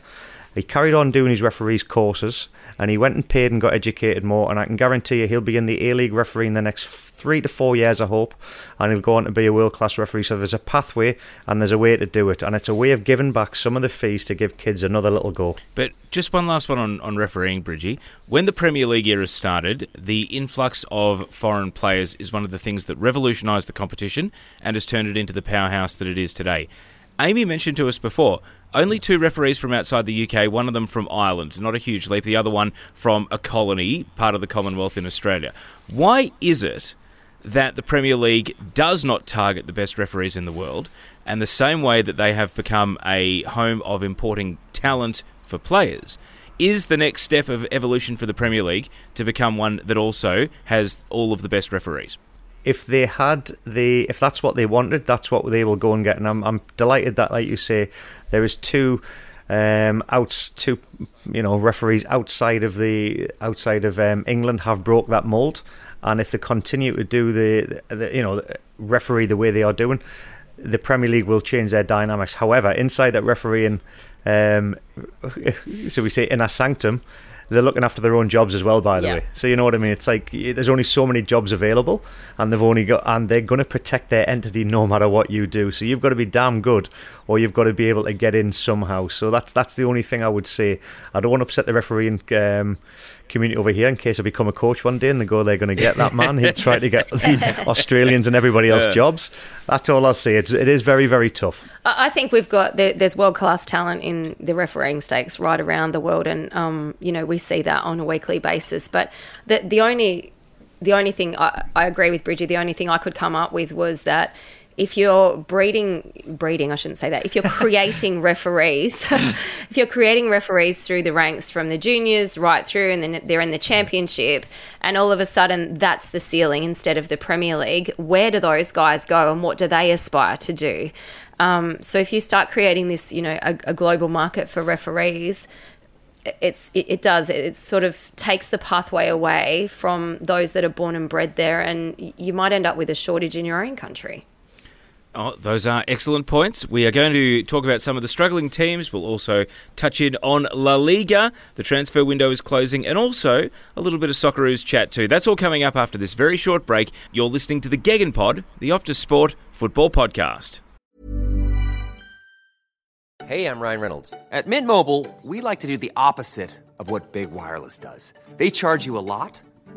He carried on doing his referees courses and he went and paid and got educated more. And I can guarantee you he'll be in the A League refereeing the next three to four years, I hope, and he'll go on to be a world class referee. So there's a pathway and there's a way to do it, and it's a way of giving back some of the fees to give kids another little go. But just one last one on, on refereeing, Bridgie. When the Premier League era started, the influx of foreign players is one of the things that revolutionised the competition and has turned it into the powerhouse that it is today. Amy mentioned to us before only two referees from outside the UK, one of them from Ireland, not a huge leap, the other one from a colony, part of the Commonwealth in Australia. Why is it that the Premier League does not target the best referees in the world, and the same way that they have become a home of importing talent for players, is the next step of evolution for the Premier League to become one that also has all of the best referees? If they had the, if that's what they wanted, that's what they will go and get. And I'm, I'm delighted that, like you say, there is two um, out two you know referees outside of the outside of um, England have broke that mold and if they continue to do the, the you know referee the way they are doing, the Premier League will change their dynamics. However, inside that refereeing, um, so we say in a sanctum, they're looking after their own jobs as well. By the yeah. way, so you know what I mean. It's like there's only so many jobs available, and they've only got and they're going to protect their entity no matter what you do. So you've got to be damn good, or you've got to be able to get in somehow. So that's that's the only thing I would say. I don't want to upset the refereeing. Um, community over here in case I become a coach one day and they go, they're going to get that man. He'd try to get the Australians and everybody else yeah. jobs. That's all I'll say. It's, it is very, very tough. I think we've got, there's world class talent in the refereeing stakes right around the world. And, um, you know, we see that on a weekly basis. But the, the only, the only thing I, I agree with Bridget, the only thing I could come up with was that if you're breeding breeding I shouldn't say that. If you're creating referees if you're creating referees through the ranks from the juniors right through and then they're in the championship and all of a sudden that's the ceiling instead of the Premier League where do those guys go and what do they aspire to do? Um, so if you start creating this you know a, a global market for referees it's it, it, does it sort of takes the pathway away from those that are born and bred there and you might end up with a shortage in your own country Oh, those are excellent points. We are going to talk about some of the struggling teams. We'll also touch in on La Liga. The transfer window is closing, and also a little bit of Socceroos chat too. That's all coming up after this very short break. You're listening to the Gegen Pod, the Optus Sport football podcast. Hey, I'm Ryan Reynolds. At Mint Mobile, we like to do the opposite of what Big Wireless does. They charge you a lot,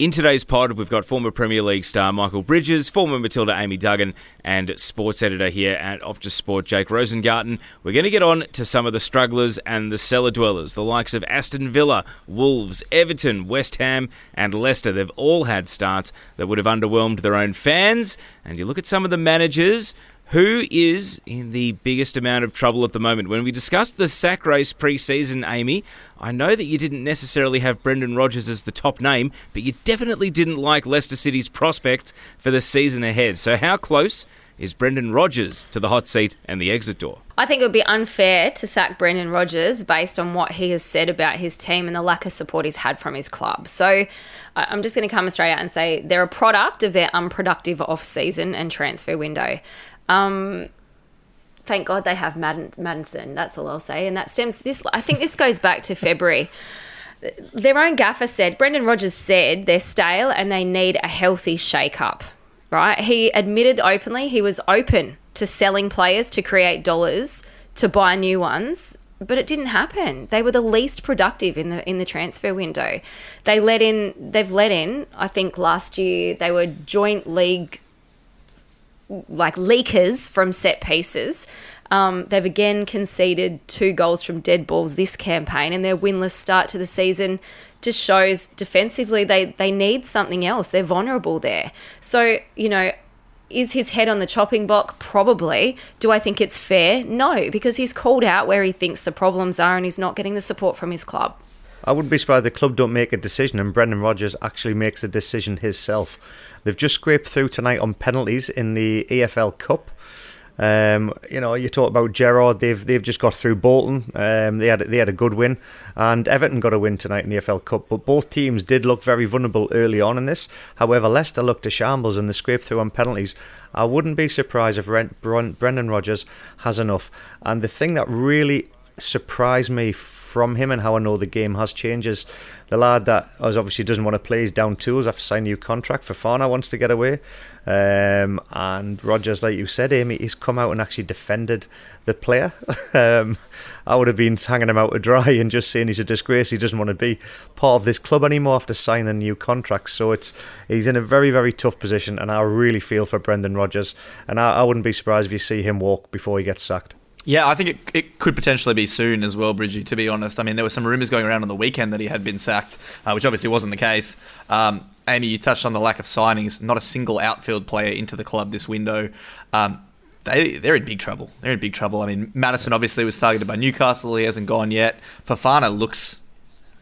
In today's pod, we've got former Premier League star Michael Bridges, former Matilda Amy Duggan, and sports editor here at Optus Sport, Jake Rosengarten. We're going to get on to some of the strugglers and the cellar dwellers, the likes of Aston Villa, Wolves, Everton, West Ham, and Leicester. They've all had starts that would have underwhelmed their own fans. And you look at some of the managers who is in the biggest amount of trouble at the moment? When we discussed the sack race pre season, Amy, I know that you didn't necessarily have Brendan Rodgers as the top name, but you definitely didn't like Leicester City's prospects for the season ahead. So, how close is Brendan Rodgers to the hot seat and the exit door? I think it would be unfair to sack Brendan Rodgers based on what he has said about his team and the lack of support he's had from his club. So I'm just going to come straight out and say they're a product of their unproductive off season and transfer window. Um, thank God they have Maddison. That's all I'll say. And that stems this. I think this goes back to February. Their own gaffer said, Brendan Rodgers said they're stale and they need a healthy shake up. Right? He admitted openly he was open to selling players to create dollars to buy new ones but it didn't happen. They were the least productive in the in the transfer window. They let in they've let in, I think last year they were joint league like leakers from set pieces. Um, they've again conceded two goals from dead balls this campaign, and their winless start to the season just shows defensively they they need something else. They're vulnerable there. So you know. Is his head on the chopping block? Probably. Do I think it's fair? No, because he's called out where he thinks the problems are and he's not getting the support from his club. I wouldn't be surprised the club don't make a decision and Brendan Rodgers actually makes a decision himself. They've just scraped through tonight on penalties in the EFL Cup. Um, you know, you talk about Gerrard. They've they've just got through Bolton. Um, they had they had a good win, and Everton got a win tonight in the EFL Cup. But both teams did look very vulnerable early on in this. However, Leicester looked a shambles and the scrape through on penalties. I wouldn't be surprised if Brendan Rodgers has enough. And the thing that really surprised me from him and how I know the game has changed is the lad that obviously doesn't want to play is down tools after signing a new contract. Fofana wants to get away. Um, and Rodgers, like you said, Amy, he's come out and actually defended the player. um, I would have been hanging him out to dry and just saying he's a disgrace. He doesn't want to be part of this club anymore after signing a new contract. So it's he's in a very, very tough position. And I really feel for Brendan Rodgers. And I, I wouldn't be surprised if you see him walk before he gets sacked. Yeah, I think it, it could potentially be soon as well, Bridgie, to be honest. I mean, there were some rumours going around on the weekend that he had been sacked, uh, which obviously wasn't the case. Um, Amy, you touched on the lack of signings. Not a single outfield player into the club this window. Um, they, they're in big trouble. They're in big trouble. I mean, Maddison obviously was targeted by Newcastle. He hasn't gone yet. Fofana looks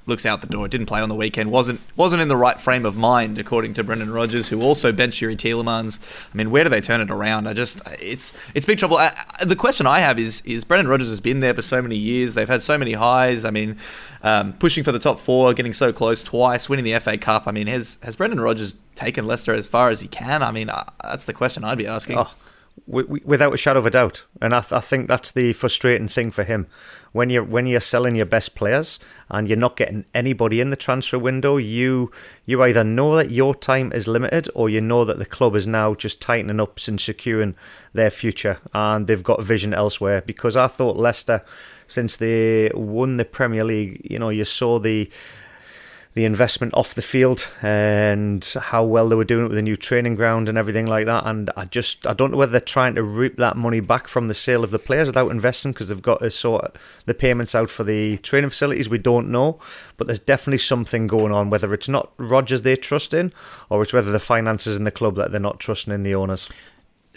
looks out the door. Didn't play on the weekend. wasn't wasn't in the right frame of mind, according to Brendan Rodgers, who also benched Youri Tielemans. I mean, where do they turn it around? I just it's it's big trouble. Uh, the question I have is is Brendan Rodgers has been there for so many years. They've had so many highs. I mean, um, pushing for the top four, getting so close twice, winning the FA Cup. I mean, has has Brendan Rodgers taken Leicester as far as he can? I mean, uh, that's the question I'd be asking. Oh without a shadow of a doubt. And I, th- I, think that's the frustrating thing for him. When you're when you're selling your best players and you're not getting anybody in the transfer window, you you either know that your time is limited or you know that the club is now just tightening up and securing their future and they've got vision elsewhere. Because I thought Leicester, since they won the Premier League, you know, you saw the the investment off the field and how well they were doing it with the new training ground and everything like that. And I just I don't know whether they're trying to reap that money back from the sale of the players without investing because they've got to sort the payments out for the training facilities. We don't know, but there's definitely something going on. Whether it's not Rodgers they trust in, or it's whether the finances in the club that they're not trusting in the owners.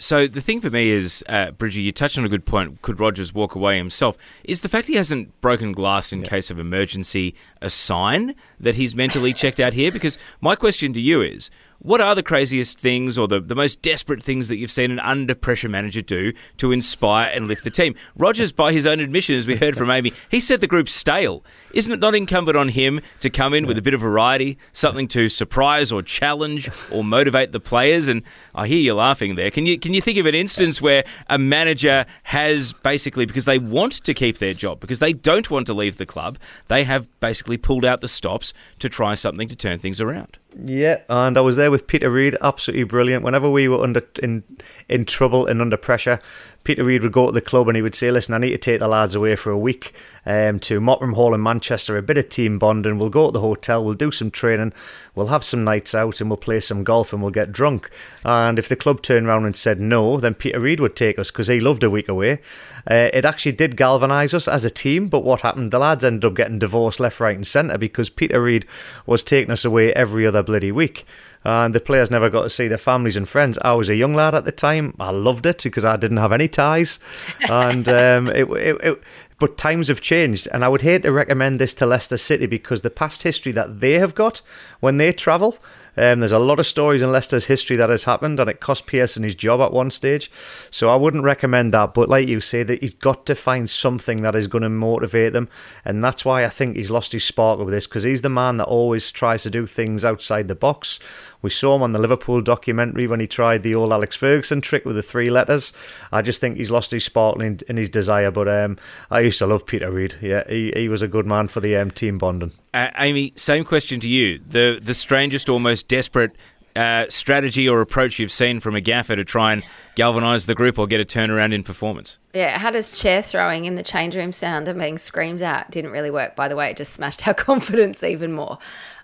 So the thing for me is, uh, Bridgie, you touched on a good point. Could Rodgers walk away himself? Is the fact he hasn't broken glass in yeah. case of emergency a sign that he's mentally checked out here? Because my question to you is, what are the craziest things or the, the most desperate things that you've seen an under pressure manager do to inspire and lift the team? Rodgers, by his own admission, as we heard from Amy, he said the group's stale. Isn't it not incumbent on him to come in with a bit of variety, something to surprise or challenge or motivate the players? And I hear you laughing there. Can you can you think of an instance where a manager has basically because they want to keep their job because they don't want to leave the club, they have basically pulled out the stops to try something to turn things around? Yeah, and I was there with Peter Reid, absolutely brilliant. Whenever we were under in in trouble and under pressure, Peter Reid would go to the club and he would say, "Listen, I need to take the lads away for a week um, to Mottram Hall in Manchester, a bit of team bonding. We'll go to the hotel, we'll do some training, we'll have some nights out, and we'll play some golf and we'll get drunk." And if the club turned around and said no, then Peter Reid would take us because he loved a week away. Uh, it actually did galvanise us as a team, but what happened? The lads ended up getting divorced left, right, and centre because Peter Reid was taking us away every other bloody week and the players never got to see their families and friends. I was a young lad at the time. I loved it because I didn't have any ties, and um, it, it, it, but times have changed, and I would hate to recommend this to Leicester City because the past history that they have got when they travel um, there's a lot of stories in Leicester's history that has happened, and it cost Pearson his job at one stage. So I wouldn't recommend that. But like you say, that he's got to find something that is going to motivate them, and that's why I think he's lost his sparkle with this because he's the man that always tries to do things outside the box. We saw him on the Liverpool documentary when he tried the old Alex Ferguson trick with the three letters. I just think he's lost his sparkle in, in his desire. But um, I used to love Peter Reid. Yeah, he, he was a good man for the um, team bonding. Uh, Amy, same question to you. The the strangest, almost desperate uh, strategy or approach you've seen from a gaffer to try and galvanise the group or get a turnaround in performance? Yeah, how does chair throwing in the change room sound and being screamed at? Didn't really work, by the way. It just smashed our confidence even more.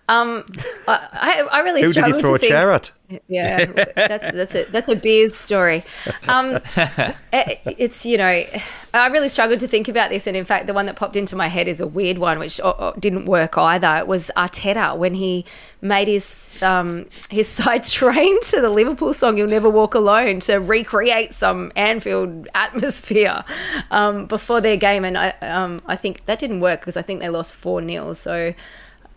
Um, I, I really Who did you throw a think, chair at? Yeah, that's that's a that's a beer's story. Um, it, it's you know, I really struggled to think about this, and in fact, the one that popped into my head is a weird one, which uh, uh, didn't work either. It was Arteta when he made his um, his side train to the Liverpool song "You'll Never Walk Alone" to recreate some Anfield atmosphere um, before their game, and I um, I think that didn't work because I think they lost four 0 So.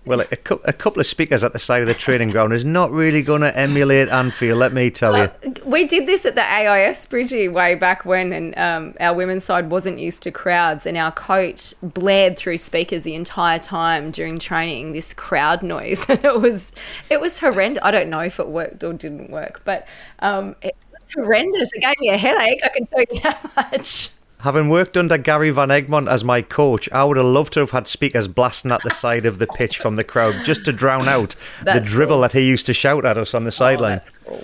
Well, a, a, couple of speakers at the side of the training ground is not really going to emulate Anfield, let me tell you. we did this at the AIS Bridgie way back when, and um, our women's side wasn't used to crowds, and our coach blared through speakers the entire time during training this crowd noise, and it was it was horrendous. I don't know if it worked or didn't work, but um, it was horrendous. It gave me a headache. I can tell you that much. Having worked under Gary Van Egmond as my coach, I would have loved to have had speakers blasting at the side of the pitch from the crowd just to drown out the dribble cool. that he used to shout at us on the oh, sideline. Oh,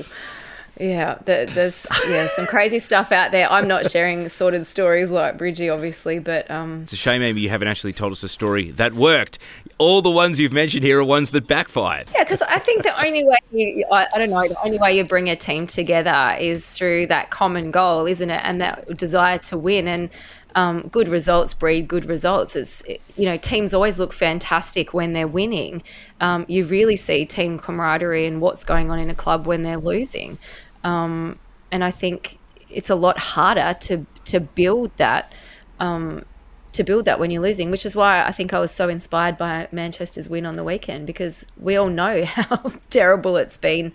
Yeah, there's yeah some crazy stuff out there. I'm not sharing sorted stories like Bridgie, obviously, but um, it's a shame, Amy, you haven't actually told us a story that worked. All the ones you've mentioned here are ones that backfired. Yeah, because I think the only way you, I, I, don't know, the only way you bring a team together is through that common goal, isn't it? And that desire to win and. Um, good results breed good results. It's you know teams always look fantastic when they're winning. Um, you really see team camaraderie and what's going on in a club when they're losing. Um, and I think it's a lot harder to to build that um, to build that when you're losing, which is why I think I was so inspired by Manchester's win on the weekend because we all know how terrible it's been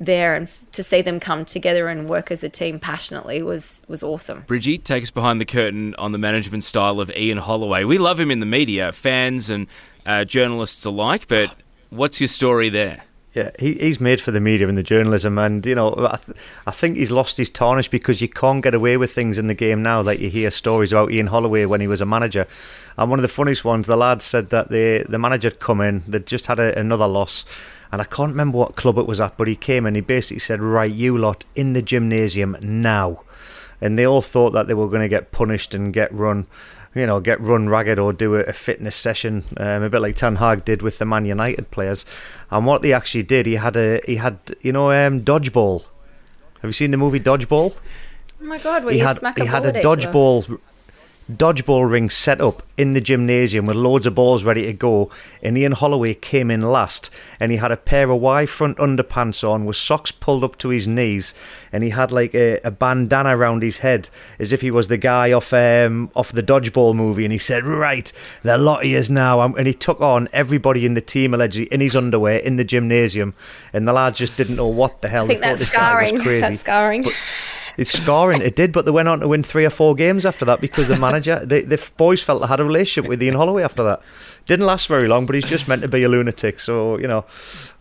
there and to see them come together and work as a team passionately was was awesome. Bridgie, take us behind the curtain on the management style of Ian Holloway. We love him in the media, fans and uh, journalists alike, but what's your story there? Yeah, he, he's made for the media and the journalism, and you know, I, th- I think he's lost his tarnish because you can't get away with things in the game now. Like you hear stories about Ian Holloway when he was a manager, and one of the funniest ones, the lad said that the the manager had come in, they'd just had a, another loss, and I can't remember what club it was at, but he came and he basically said, "Right, you lot in the gymnasium now," and they all thought that they were going to get punished and get run you know, get run ragged or do a, a fitness session, um, a bit like Ten Hag did with the Man United players. And what they actually did, he had a he had you know um, dodgeball. Have you seen the movie Dodgeball? Oh my god, where he you had smack he a had a at each other. dodgeball dodgeball ring set up in the gymnasium with loads of balls ready to go. And Ian Holloway came in last, and he had a pair of Y front underpants on with socks pulled up to his knees, and he had like a, a bandana around his head as if he was the guy off um, off the dodgeball movie. And he said, "Right, the lot of yous now," and he took on everybody in the team allegedly in his underwear in the gymnasium, and the lads just didn't know what the hell I think that's this guy was scarring. That's scarring. It's scoring. It did, but they went on to win three or four games after that because the manager, the, the boys felt they had a relationship with Ian Holloway after that. Didn't last very long, but he's just meant to be a lunatic. So you know,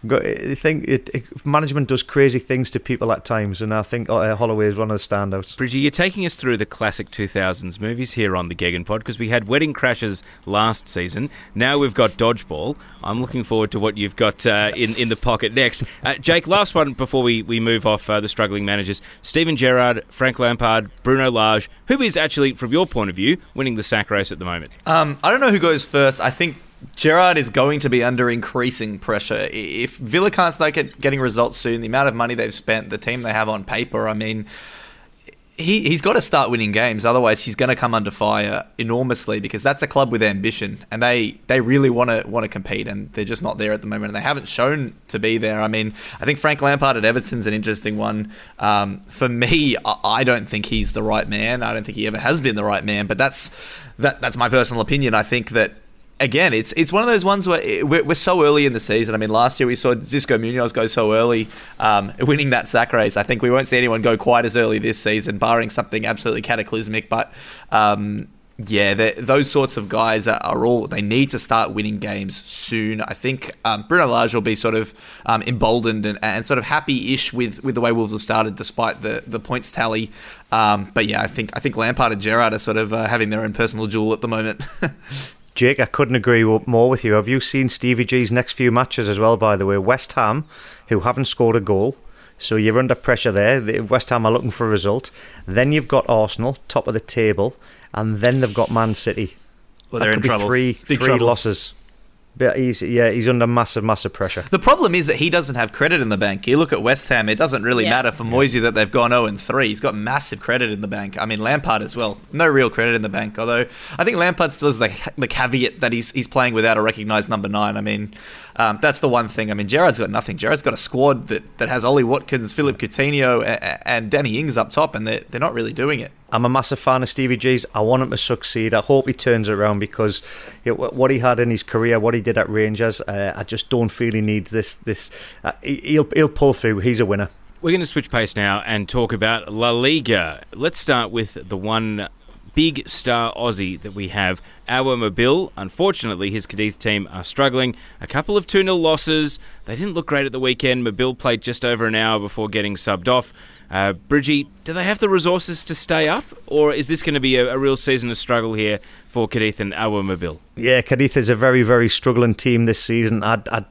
I think it, it, management does crazy things to people at times, and I think uh, Holloway is one of the standouts. Bridgie, you're taking us through the classic 2000s movies here on the Gegen Pod because we had Wedding Crashers last season. Now we've got Dodgeball. I'm looking forward to what you've got uh, in, in the pocket next. Uh, Jake, last one before we, we move off uh, the struggling managers. Steven Gerrard, Frank Lampard, Bruno Lage. Who is actually, from your point of view, winning the sack race at the moment? Um, I don't know who goes first. I think Gerrard is going to be under increasing pressure. If Villa can't start get, getting results soon, the amount of money they've spent, the team they have on paper, I mean, he, he's got to start winning games. Otherwise, he's going to come under fire enormously because that's a club with ambition, and they, they really want to want to compete, and they're just not there at the moment, and they haven't shown to be there. I mean, I think Frank Lampard at Everton's an interesting one. Um, for me, I, I don't think he's the right man. I don't think he ever has been the right man, but that's that that's my personal opinion. I think that again, it's it's one of those ones where we're, we're so early in the season. I mean, last year we saw Xisco Munoz go so early, um, winning that sack race. I think we won't see anyone go quite as early this season, barring something absolutely cataclysmic. But um, yeah, those sorts of guys are, are all they need to start winning games soon. I think um, Bruno Lage will be sort of um, emboldened and, and sort of happy-ish with, with the way Wolves have started, despite the, the points tally. Um, but yeah, I think I think Lampard and Gerrard are sort of uh, having their own personal duel at the moment. Jake, I couldn't agree more with you. Have you seen Stevie G's next few matches as well? By the way, West Ham, who haven't scored a goal, so you're under pressure there. West Ham are looking for a result. Then you've got Arsenal, top of the table, and then they've got Man City. Well, That they're could in be trouble. Three, Big three trouble. losses. But he's yeah, he's under massive, massive pressure. The problem is that he doesn't have credit in the bank. You look at West Ham; it doesn't really Yeah. matter for Moisey that they've gone 0 and 3. He's got massive credit in the bank. I mean, Lampard as well, no real credit in the bank. Although I think Lampard still has the, the caveat that he's he's playing without a recognised number nine. I mean, um, that's the one thing. I mean, Gerrard's got nothing. Gerrard's got a squad that, that has Ollie Watkins, Philip Coutinho, and, and Danny Ings up top, and they're they're not really doing it. I'm a massive fan of Stevie G's. I want him to succeed. I hope he turns around because what he had in his career, what he did at Rangers, uh, I just don't feel he needs this. This uh, he- he'll he'll pull through. He's a winner. We're going to switch pace now and talk about La Liga. Let's start with the one big star Aussie that we have, Awer Mabil. Unfortunately, his Cadiz team are struggling. A couple of 2 0 losses. They didn't look great at the weekend. Mabil played just over an hour before getting subbed off. Uh, Bridgie, do they have the resources to stay up, or is this going to be a, a real season of struggle here for Cadiz and Awer Mabil? Yeah, Cadiz is a very, very struggling team this season. I, I,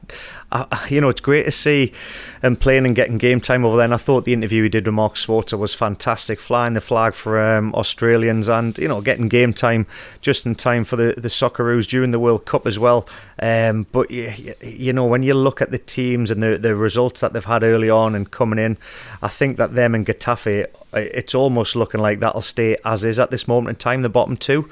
I, you know, it's great to see him playing and getting game time over there. And I thought the interview he did with Mark Schwarzer was fantastic, flying the flag for um, Australians and you know getting game time just in time for the the Socceroos during the World Cup as well. Um, but you, you know, when you look at the teams and the the results that they've had early on and coming in, I think that them and Getafe, it's almost looking like that'll stay as is at this moment in time. The bottom two.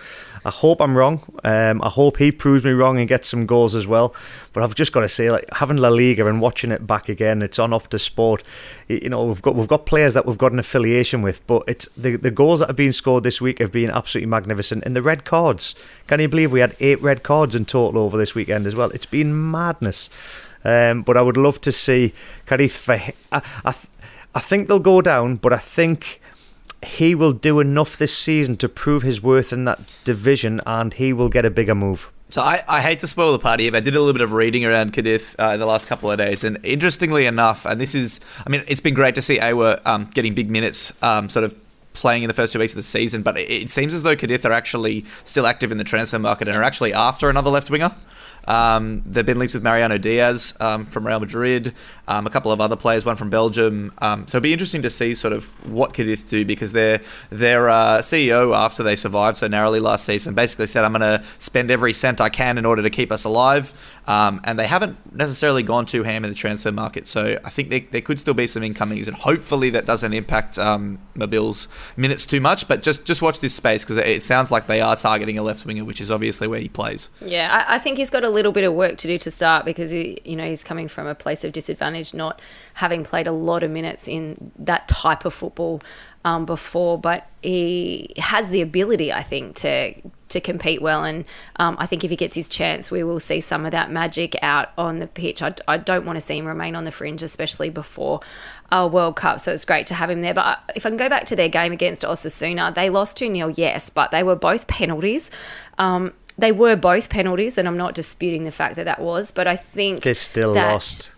I hope I'm wrong. Um, I hope he proves me wrong and gets some goals as well. But I've just got to say, like having La Liga and watching it back again, it's on Optus Sport. You know, we've got we've got players that we've got an affiliation with, but it's the the goals that have been scored this week have been absolutely magnificent. And the red cards, can you believe we had eight red cards in total over this weekend as well? It's been madness. Um, but I would love to see Cadiz. I, I, I think they'll go down, but I think he will do enough this season to prove his worth in that division, and he will get a bigger move. So I, I hate to spoil the party, but I did a little bit of reading around Cadiz uh, in the last couple of days, and interestingly enough, and this is, I mean, it's been great to see Awer um, getting big minutes, um, sort of playing in the first two weeks of the season, but it, it seems as though Cadiz are actually still active in the transfer market and are actually after another left winger. Um, they've been linked with Mariano Diaz um, from Real Madrid, um, a couple of other players, one from Belgium. Um, so it'd be interesting to see sort of what Cadiz do because their their uh, CEO after they survived so narrowly last season basically said, "I'm going to spend every cent I can in order to keep us alive," um, and they haven't necessarily gone too ham in the transfer market. So I think there, there could still be some incomings, and hopefully that doesn't impact um, Mabil's minutes too much. But just just watch this space because it sounds like they are targeting a left winger, which is obviously where he plays. Yeah, I, I think he's got a little bit of work to do to start because he, you know, he's coming from a place of disadvantage, not having played a lot of minutes in that type of football um, before. But he has the ability, I think, to to compete well. And um, I think if he gets his chance, we will see some of that magic out on the pitch. I, I don't want to see him remain on the fringe, especially before a World Cup. So it's great to have him there. But uh, if I can go back to their game against Osasuna, they lost 2 0, yes, but they were both penalties. Um, they were both penalties, and I'm not disputing the fact that that was, but I think they still lost.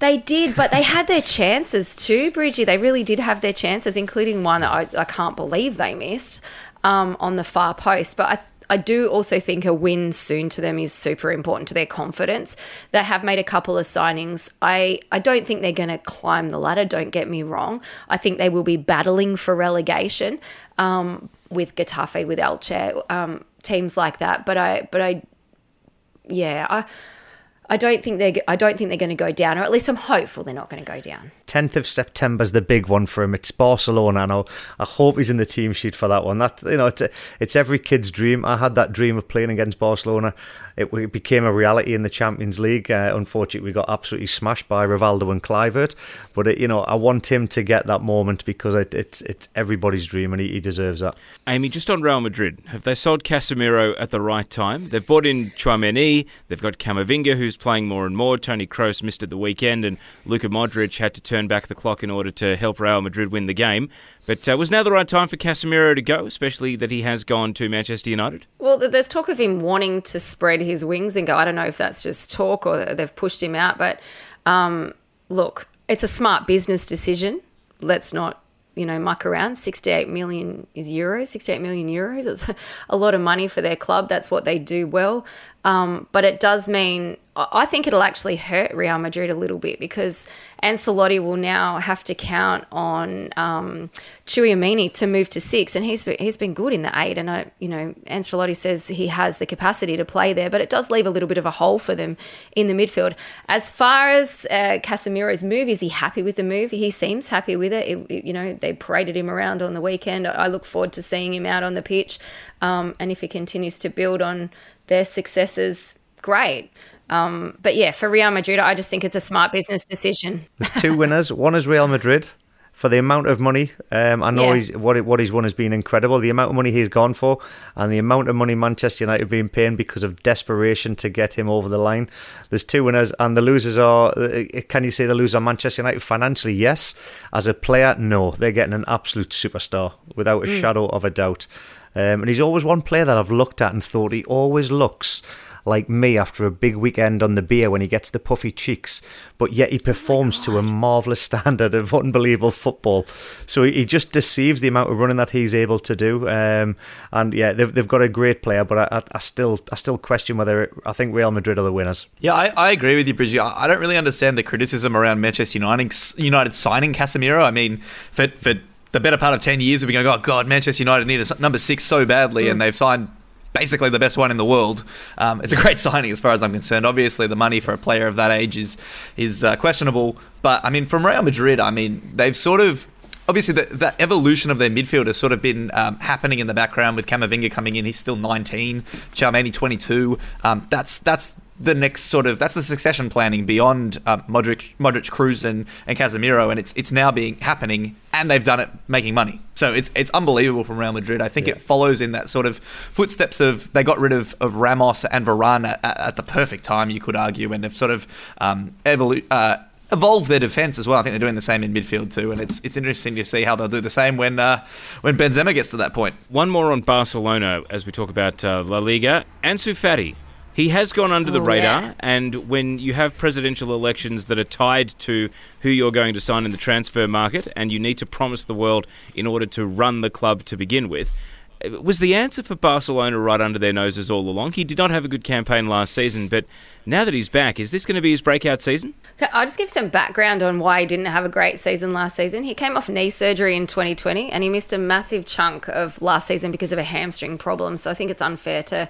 They did, but they had their chances too, Bridgie. They really did have their chances, including one I, I can't believe they missed um, on the far post. But I, I do also think a win soon to them is super important to their confidence. They have made a couple of signings. I, I don't think they're going to climb the ladder, don't get me wrong. I think they will be battling for relegation um, with Getafe, with Elche, um, teams like that. But I, but I, yeah, I I don't think they're I don't think they're going to go down, or at least I'm hopeful they're not going to go down. 10th of September is the big one for him. It's Barcelona. I know. I hope he's in the team sheet for that one. That you know, it's it's every kid's dream. I had that dream of playing against Barcelona. It, it became a reality in the Champions League. Uh, unfortunately, we got absolutely smashed by Rivaldo and Kluivert. But it, you know, I want him to get that moment because it, it's it's everybody's dream, and he, he deserves that. Amy, just on Real Madrid, have they sold Casemiro at the right time? They've bought in Tchouameni. They've got Camavinga, who's playing more and more. Toni Kroos missed at the weekend, and Luka Modric had to turn back the clock in order to help Real Madrid win the game. But uh, was now the right time for Casemiro to go, especially that he has gone to Manchester United? Well, there's talk of him wanting to spread his wings and go. I don't know if that's just talk or they've pushed him out, but um, look, it's a smart business decision. Let's not you know, muck around. 68 million is euros, 68 million euros. It's a lot of money for their club. That's what they do well. Um, but it does mean, I think it'll actually hurt Real Madrid a little bit because Ancelotti will now have to count on um, to move to six, and he's he's been good in the eight. And I, you know, Ancelotti says he has the capacity to play there, but it does leave a little bit of a hole for them in the midfield. As far as uh, Casemiro's move, is he happy with the move? He seems happy with it. it, it you know, they paraded him around on the weekend. I look forward to seeing him out on the pitch, um, and if he continues to build on their successes, great. Um, but yeah, for Real Madrid, I just think it's a smart business decision. There's two winners. One is Real Madrid for the amount of money. Um, I know yes. he's, what what he's won has been incredible. The amount of money he's gone for, and the amount of money Manchester United have been paying because of desperation to get him over the line. There's two winners, and the losers are. Uh, can you say the loser Manchester United financially? Yes. As a player, no. They're getting an absolute superstar without a mm. shadow of a doubt. Um, and he's always one player that I've looked at and thought he always looks like me after a big weekend on the beer when he gets the puffy cheeks, but yet he performs oh to a marvellous standard of unbelievable football. So he just deceives the amount of running that he's able to do. Um, and yeah, they've, they've got a great player, but I, I, still I still question whether it, I think Real Madrid are the winners. Yeah, I, I agree with you, Bridget. I, I don't really understand the criticism around Manchester United, United signing Casemiro. I mean, for for the better part of 10 years we've been going, oh, God, Manchester United need a number six so badly, mm. and they've signed basically the best one in the world. Um, it's a great signing as far as I'm concerned. Obviously, the money for a player of that age is is uh, questionable, but I mean, from Real Madrid, I mean, they've sort of. Obviously, the, the evolution of their midfield has sort of been um, happening in the background with Camavinga coming in. He's still 19, Tchouameni 22. Um, that's that's the next sort of that's the succession planning beyond uh, Modric, Modric, Kroos, and, and Casemiro, and it's it's now being happening, and they've done it making money. So it's it's unbelievable from Real Madrid. I think yeah. it follows in that sort of footsteps of they got rid of, of Ramos and Varane at, at the perfect time, you could argue, and have sort of um, evolu- uh, evolved their defense as well. I think they're doing the same in midfield too, and it's it's interesting to see how they'll do the same when uh, when Benzema gets to that point. One more on Barcelona as we talk about uh, La Liga. Ansu Fati he has gone under the oh, radar, yeah. and when you have presidential elections that are tied to who you're going to sign in the transfer market, and you need to promise the world in order to run the club to begin with, uh, was the answer for Barcelona right under their noses all along. He did not have a good campaign last season, but now that he's back, is this going to be his breakout season? I'll just give some background on why he didn't have a great season last season. He came off knee surgery in 2020 and he missed a massive chunk of last season because of a hamstring problem. So I think it's unfair to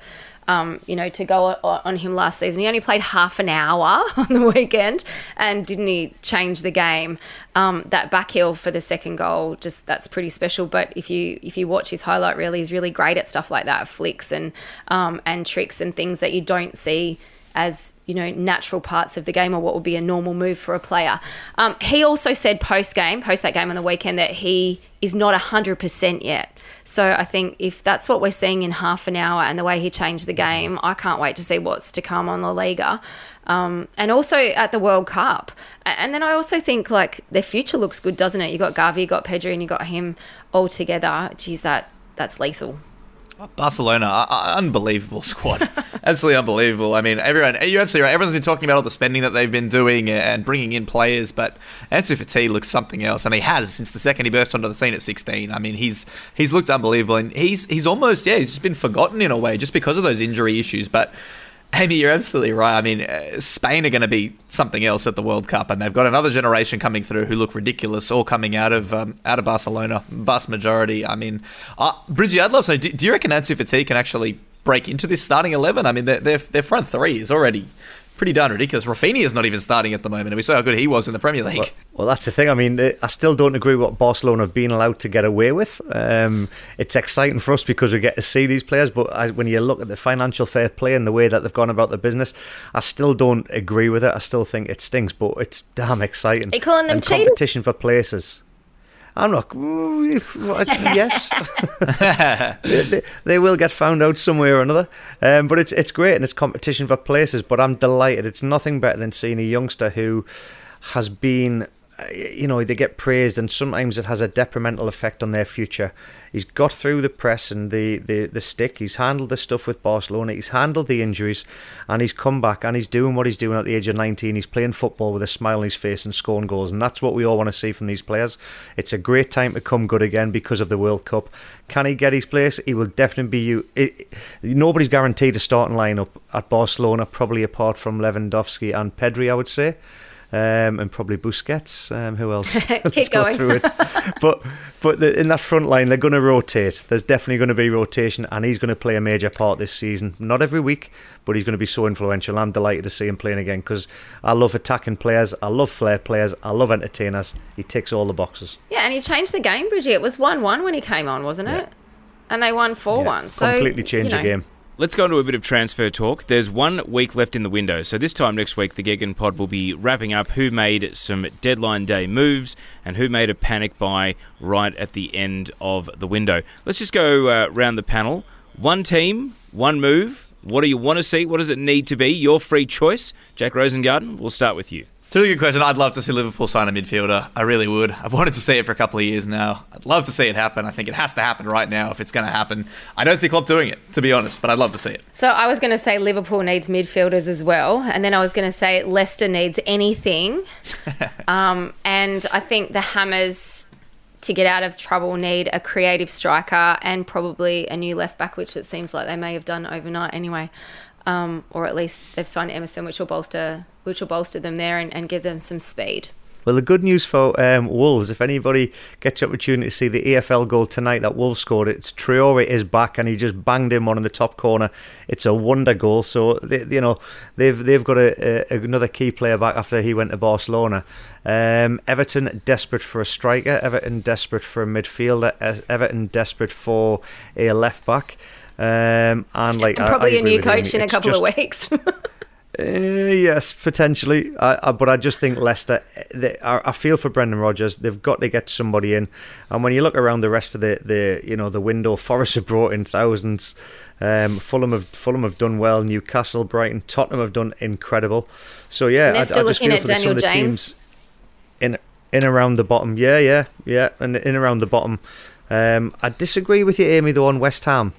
um, you know, to go on him last season. He only played half an hour on the weekend, and didn't he change the game? Um, that back heel for the second goal, just that's pretty special. But if you if you watch his highlight reel, he's really great at stuff like that, flicks and um, and tricks and things that you don't see as you know natural parts of the game or what would be a normal move for a player. Um, he also said post game, post that game on the weekend, that he is not hundred percent yet. So I think if that's what we're seeing in half an hour and the way he changed the game, I can't wait to see what's to come on La Liga. Um, and also at the World Cup. And then I also think like their future looks good, doesn't it? You got Gavi, you got Pedri, and you got him all together. Geez, that that's lethal. Barcelona, unbelievable squad, absolutely unbelievable. I mean, everyone, you're absolutely right. Everyone's been talking about all the spending that they've been doing and bringing in players, but Ansu Fati looks something else, and he has since the second he burst onto the scene at 16. I mean, he's he's looked unbelievable, and he's he's almost yeah, he's just been forgotten in a way just because of those injury issues, but. Amy, you're absolutely right. I mean, uh, Spain are going to be something else at the World Cup, and they've got another generation coming through who look ridiculous, all coming out of um, out of Barcelona, vast majority. I mean, uh, Bridgie, I'd love to know. Do, do you reckon Ansu Fati can actually break into this starting eleven? I mean, their their front three is already pretty darn ridiculous. Raphinha is not even starting at the moment, and we saw how good he was in the Premier League. Well, well, that's the thing. I mean, I still don't agree what Barcelona have been allowed to get away with. Um, it's exciting for us because we get to see these players, but I, when you look at the financial fair play and the way that they've gone about the business, I still don't agree with it. I still think it stinks, but it's damn exciting. They're calling them and competition for places. I'm not. yes, they, they, they, will get found out some way or another. Um, but it's it's great and it's competition for places. But I'm delighted. It's nothing better than seeing a youngster who has been you know they get praised and sometimes it has a detrimental effect on their future. He's got through the press and the, the, the stick. He's handled the stuff with Barcelona. He's handled the injuries and he's come back and he's doing what he's doing at the age of 19 he's playing football with a smile on his face and scoring goals. And that's what we all want to see from these players. It's a great time to come good again because of the World Cup. Can he get his place? He will definitely be you it, nobody's guaranteed a starting lineup at Barcelona probably apart from Lewandowski and Pedri I would say um, and probably Busquets. Um, who else? Keep going. through it. but but the, in that front line, they're going to rotate. There's definitely going to be rotation, and he's going to play a major part this season. Not every week, but he's going to be so influential. I'm delighted to see him playing again because I love attacking players, I love flair players, I love entertainers. He ticks all the boxes. Yeah, and he changed the game, Bridget. It was one-one when he came on, wasn't it? And they won four-one. Yeah, so completely changed you know, the game. Let's go into a bit of transfer talk. There's one week left in the window, so this time next week, the Gegen Pod will be wrapping up who made some deadline day moves and who made a panic buy right at the end of the window. Let's just go uh, around the panel. One team, one move. What do you want to see? What does it need to be? Your free choice. Jake Rosengarten, we'll start with you. It's a really good question. I'd love to see Liverpool sign a midfielder. I really would. I've wanted to see it for a couple of years now. I'd love to see it happen. I think it has to happen right now if it's going to happen. I don't see Klopp doing it, to be honest, but I'd love to see it. So I was going to say Liverpool needs midfielders as well, and then I was going to say Leicester needs anything. um, and I think the Hammers to get out of trouble need a creative striker and probably a new left back, which it seems like they may have done overnight anyway um, or at least they've signed Emerson, which will bolster which will bolster them there and, and give them some speed. Well, the good news for um, Wolves, if anybody gets the opportunity to see the EFL goal tonight that Wolves scored, it's Traore is back and he just banged in one in the top corner. It's a wonder goal. So they, you know they've they've got a, a, another key player back after he went to Barcelona. Um, Everton desperate for a striker. Everton desperate for a midfielder. Everton desperate for a left back. Um, and like and probably I, I a new coach in a couple just, of weeks. uh, yes, potentially. I, but I just think Leicester. They, I, feel for Brendan Rodgers. They've got to get somebody in. And when you look around the rest of the, the you know the window, Forest have brought in thousands. Um, Fulham have Fulham have done well. Newcastle, Brighton, Tottenham have done incredible. So yeah, I, I, just feel for the, some of the teams in in around the bottom. Yeah, yeah, yeah, and in around the bottom. Um, I disagree with you, Amy, though on West Ham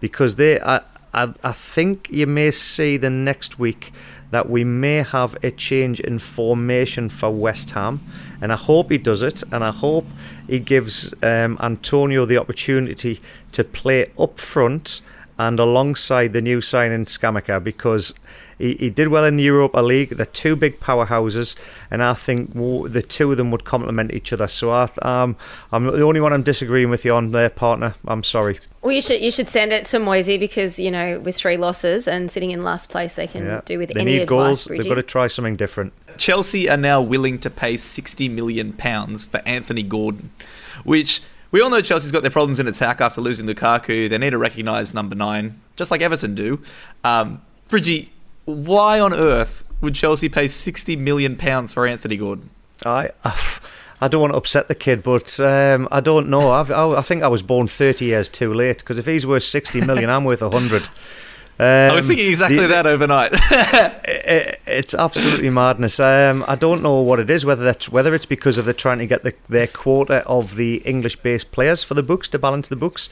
because they, I, I, I think you may see the next week that we may have a change in formation for West Ham, and I hope he does it, and I hope he gives um, Antonio the opportunity to play up front and alongside the new signing Scamacca because he, he did well in the Europa League. They're two big powerhouses, and I think the two of them would complement each other. So I, um, I'm the only one I'm disagreeing with you on there, partner. I'm sorry. Well, you should you should send it to Moisey because you know with three losses and sitting in last place, they can yeah. do with they any need advice. Goals. Bridgie. They've got to try something different. Chelsea are now willing to pay sixty million pounds for Anthony Gordon, which we all know Chelsea's got their problems in attack after losing Lukaku. They need to recognise number nine, just like Everton do. Um, Bridgie, why on earth would Chelsea pay sixty million pounds for Anthony Gordon? I. I don't want to upset the kid, but um, I don't know. I've, I, I think I was born 30 years too late because if he's worth 60 million, I'm worth 100. Um, I was thinking exactly the, that overnight. it, it's absolutely madness. Um, I don't know what it is. Whether that's whether it's because of they're trying to get the, their quota of the English-based players for the books to balance the books.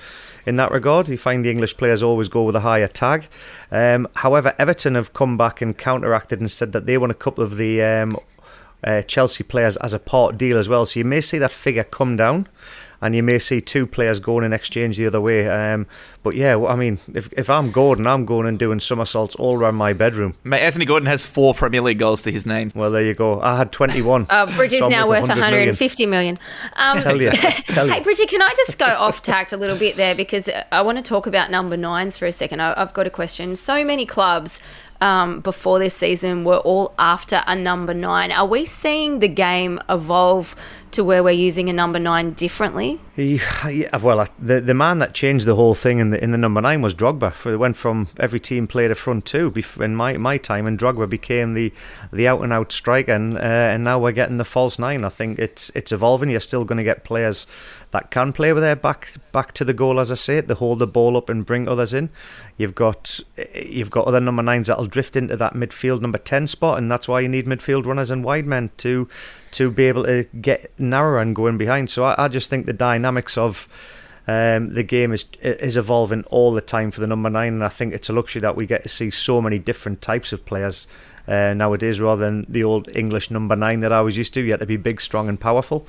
In that regard, you find the English players always go with a higher tag. Um, however, Everton have come back and counteracted and said that they want a couple of the um, uh, Chelsea players as a part deal as well. So you may see that figure come down and you may see two players going in exchange the other way. Um, but yeah, I mean, if, if I'm Gordon, I'm going and doing somersaults all around my bedroom. Mate, Anthony Gordon has four Premier League goals to his name. Well, there you go. I had 21. Uh, Bridget's so now worth 150 million. Um, tell you. Tell hey, Bridget, can I just go off tact a little bit there because I want to talk about number nines for a second. I, I've got a question. So many clubs um, before this season were all after a number nine. Are we seeing the game evolve to where we're using a number nine differently? Yeah, well, the the man that changed the whole thing in the in the number nine was Drogba. For it went from every team played a front two in my my time, and Drogba became the the out and out striker, and, uh, and now we're getting the false nine. I think it's it's evolving. You're still going to get players that can play with their back back to the goal, as I say, they hold the ball up and bring others in. You've got you've got other number nines that'll drift into that midfield number ten spot, and that's why you need midfield runners and wide men to to be able to get narrower and go in behind. So I, I just think the dynamics of um, the game is is evolving all the time for the number nine, and I think it's a luxury that we get to see so many different types of players uh, nowadays, rather than the old English number nine that I was used to. You had to be big, strong, and powerful.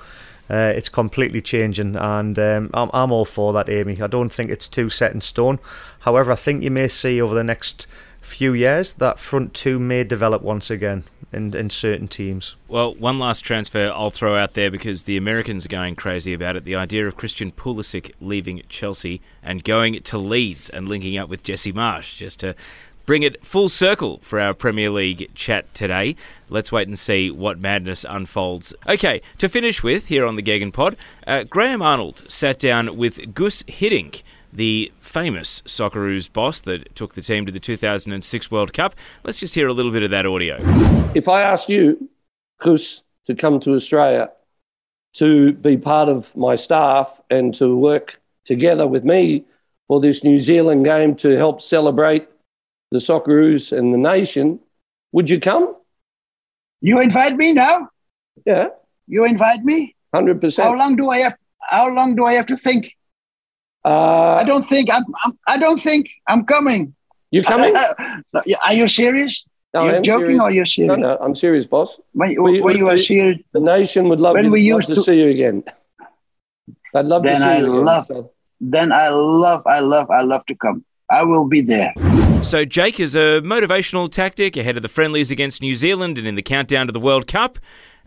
Uh, it's completely changing, and um, I'm, I'm all for that, Amy. I don't think it's too set in stone. However, I think you may see over the next few years that front two may develop once again in, in certain teams. Well, one last transfer I'll throw out there because the Americans are going crazy about it. The idea of Christian Pulisic leaving Chelsea and going to Leeds and linking up with Jesse Marsch just to bring it full circle for our Premier League chat today. Let's wait and see what madness unfolds. Okay, to finish with here on the Gegen Pod, uh, Graham Arnold sat down with Guus Hiddink, the famous Socceroos boss that took the team to the 2006 World Cup. Let's just hear a little bit of that audio. If I asked you, Guus, to come to Australia to be part of my staff and to work together with me for this New Zealand game to help celebrate the Socceroos and the nation, would you come? You invite me now? Yeah. You invite me? Hundred percent. How long do I have? How long do I have to think? Uh, I don't think I'm, I'm. I don't think I'm coming. You coming? are you serious? No, you're joking serious. or you're serious? No, no, I'm serious, boss. When, we, when you are serious, the nation would love, when you, we love used to, to see you again. I'd love then to see I you love, again. Then I love, I love, I love to come. I will be there. So, Jake, is a motivational tactic ahead of the friendlies against New Zealand and in the countdown to the World Cup.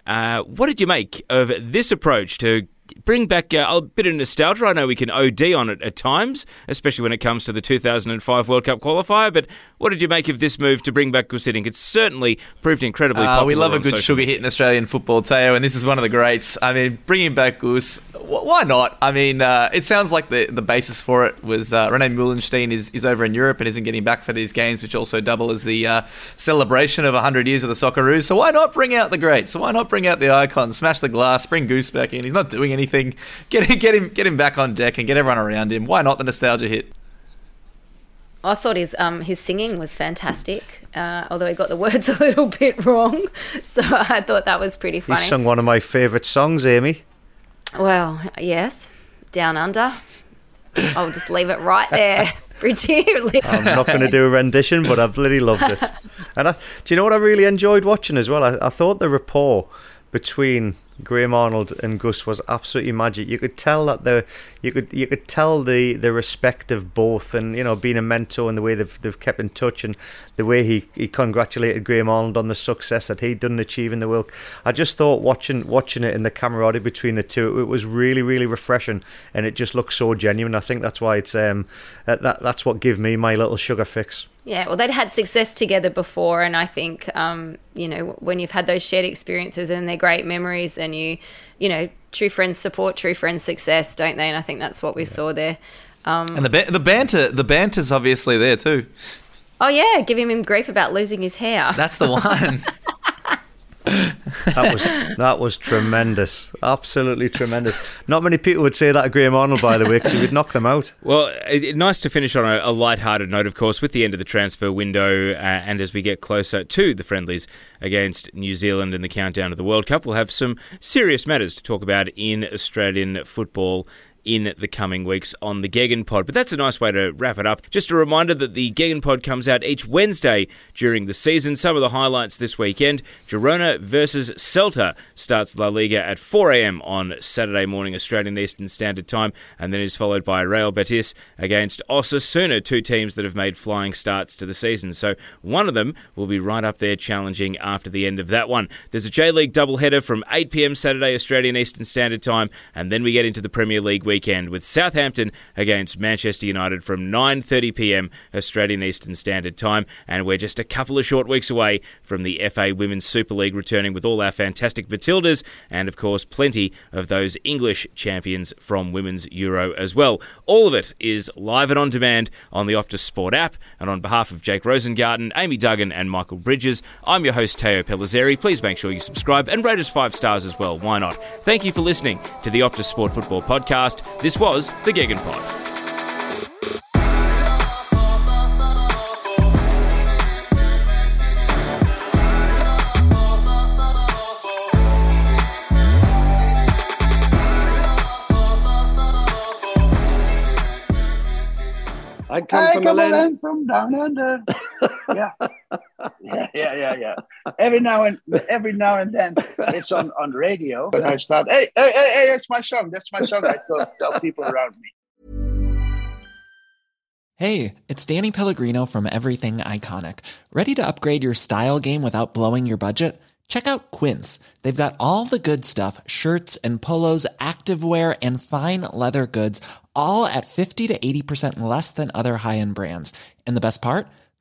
Uh, what did you make of this approach to bring back uh, a bit of nostalgia. I know we can OD on it at times, especially when it comes to the 2005 World Cup qualifier. But what did you make of this move to bring back Guus Hiddink? It's certainly proved incredibly uh, popular. We love a good sugar hit in Australian football, Teo, and this is one of the greats. I mean, bringing back Guus, why not? I mean, uh, it sounds like the, the basis for it was uh, Rene Meulensteen is, is over in Europe and isn't getting back for these games, which also double as the uh, celebration of 100 years of the Socceroos. So why not bring out the greats? So why not bring out the icon, smash the glass, bring Goose back in? He's not doing anything. Get, him, get, him, get him back on deck and get everyone around him. Why not the nostalgia hit? I thought his um, his singing was fantastic, uh, although he got the words a little bit wrong. So I thought that was pretty funny. He sung one of my favourite songs, Amy. Well, yes, Down Under. I'll just leave it right there. Bridgie. I'm not going to do a rendition, but I bloody loved it. And I, do you know what I really enjoyed watching as well? I, I thought the rapport between Graham Arnold and Guus was absolutely magic. You could tell that the you could you could tell the the respect of both, and you know being a mentor and the way they've they've kept in touch, and the way he, he congratulated Graham Arnold on the success that he'd done achieving the World. I just thought watching watching it in the camaraderie between the two, it was really really refreshing, and it just looked so genuine. I think that's why it's um that that's what gave me my little sugar fix. Yeah, well, they'd had success together before, and I think um, you know when you've had those shared experiences and they're great memories, then you, you know, true friends support true friends' success, don't they? And I think that's what we yeah. saw there. Um, and the ba- the banter, the banter's obviously there too. Oh yeah, giving him grief about losing his hair. That's the one. That was that was tremendous, absolutely tremendous. Not many people would say that of Graham Arnold, by the way, because he would knock them out. Well, it, nice to finish on a, a light-hearted note, of course, with the end of the transfer window, uh, and as we get closer to the friendlies against New Zealand and the countdown to the World Cup, we'll have some serious matters to talk about in Australian football in the coming weeks on the Gegen Pod. But that's a nice way to wrap it up. Just a reminder that the Gegen Pod comes out each Wednesday during the season. Some of the highlights this weekend Girona versus Celta starts La Liga at 4 a.m. on Saturday morning, Australian Eastern Standard Time, and then is followed by Real Betis against Osasuna, two teams that have made flying starts to the season. So one of them will be right up there challenging after the end of that one. There's a J League doubleheader from 8 p.m. Saturday, Australian Eastern Standard Time, and then we get into the Premier League weekend with Southampton against Manchester United from 9:30 p.m. Australian Eastern Standard Time, and we're just a couple of short weeks away from the FA Women's Super League returning with all our fantastic Matildas and of course plenty of those English champions from Women's Euro as well. All of it is live and on demand on the Optus Sport app, and on behalf of Jake Rosengarten, Amy Duggan, and Michael Bridges, I'm your host Teo Pellizzeri. Please make sure you subscribe and rate us five stars as well. Why not? Thank you for listening to the Optus Sport Football Podcast. This was the Gegen Pod. I come I from come land from down under. yeah. yeah, yeah, yeah, yeah. Every now and every now and then, it's on on radio, and I start, hey, hey, hey, hey, that's my song. That's my song. I tell, tell people around me. Hey, it's Danny Pellegrino from Everything Iconic. Ready to upgrade your style game without blowing your budget? Check out Quince. They've got all the good stuff: shirts and polos, activewear, and fine leather goods all at 50 to 80% less than other high-end brands. And the best part?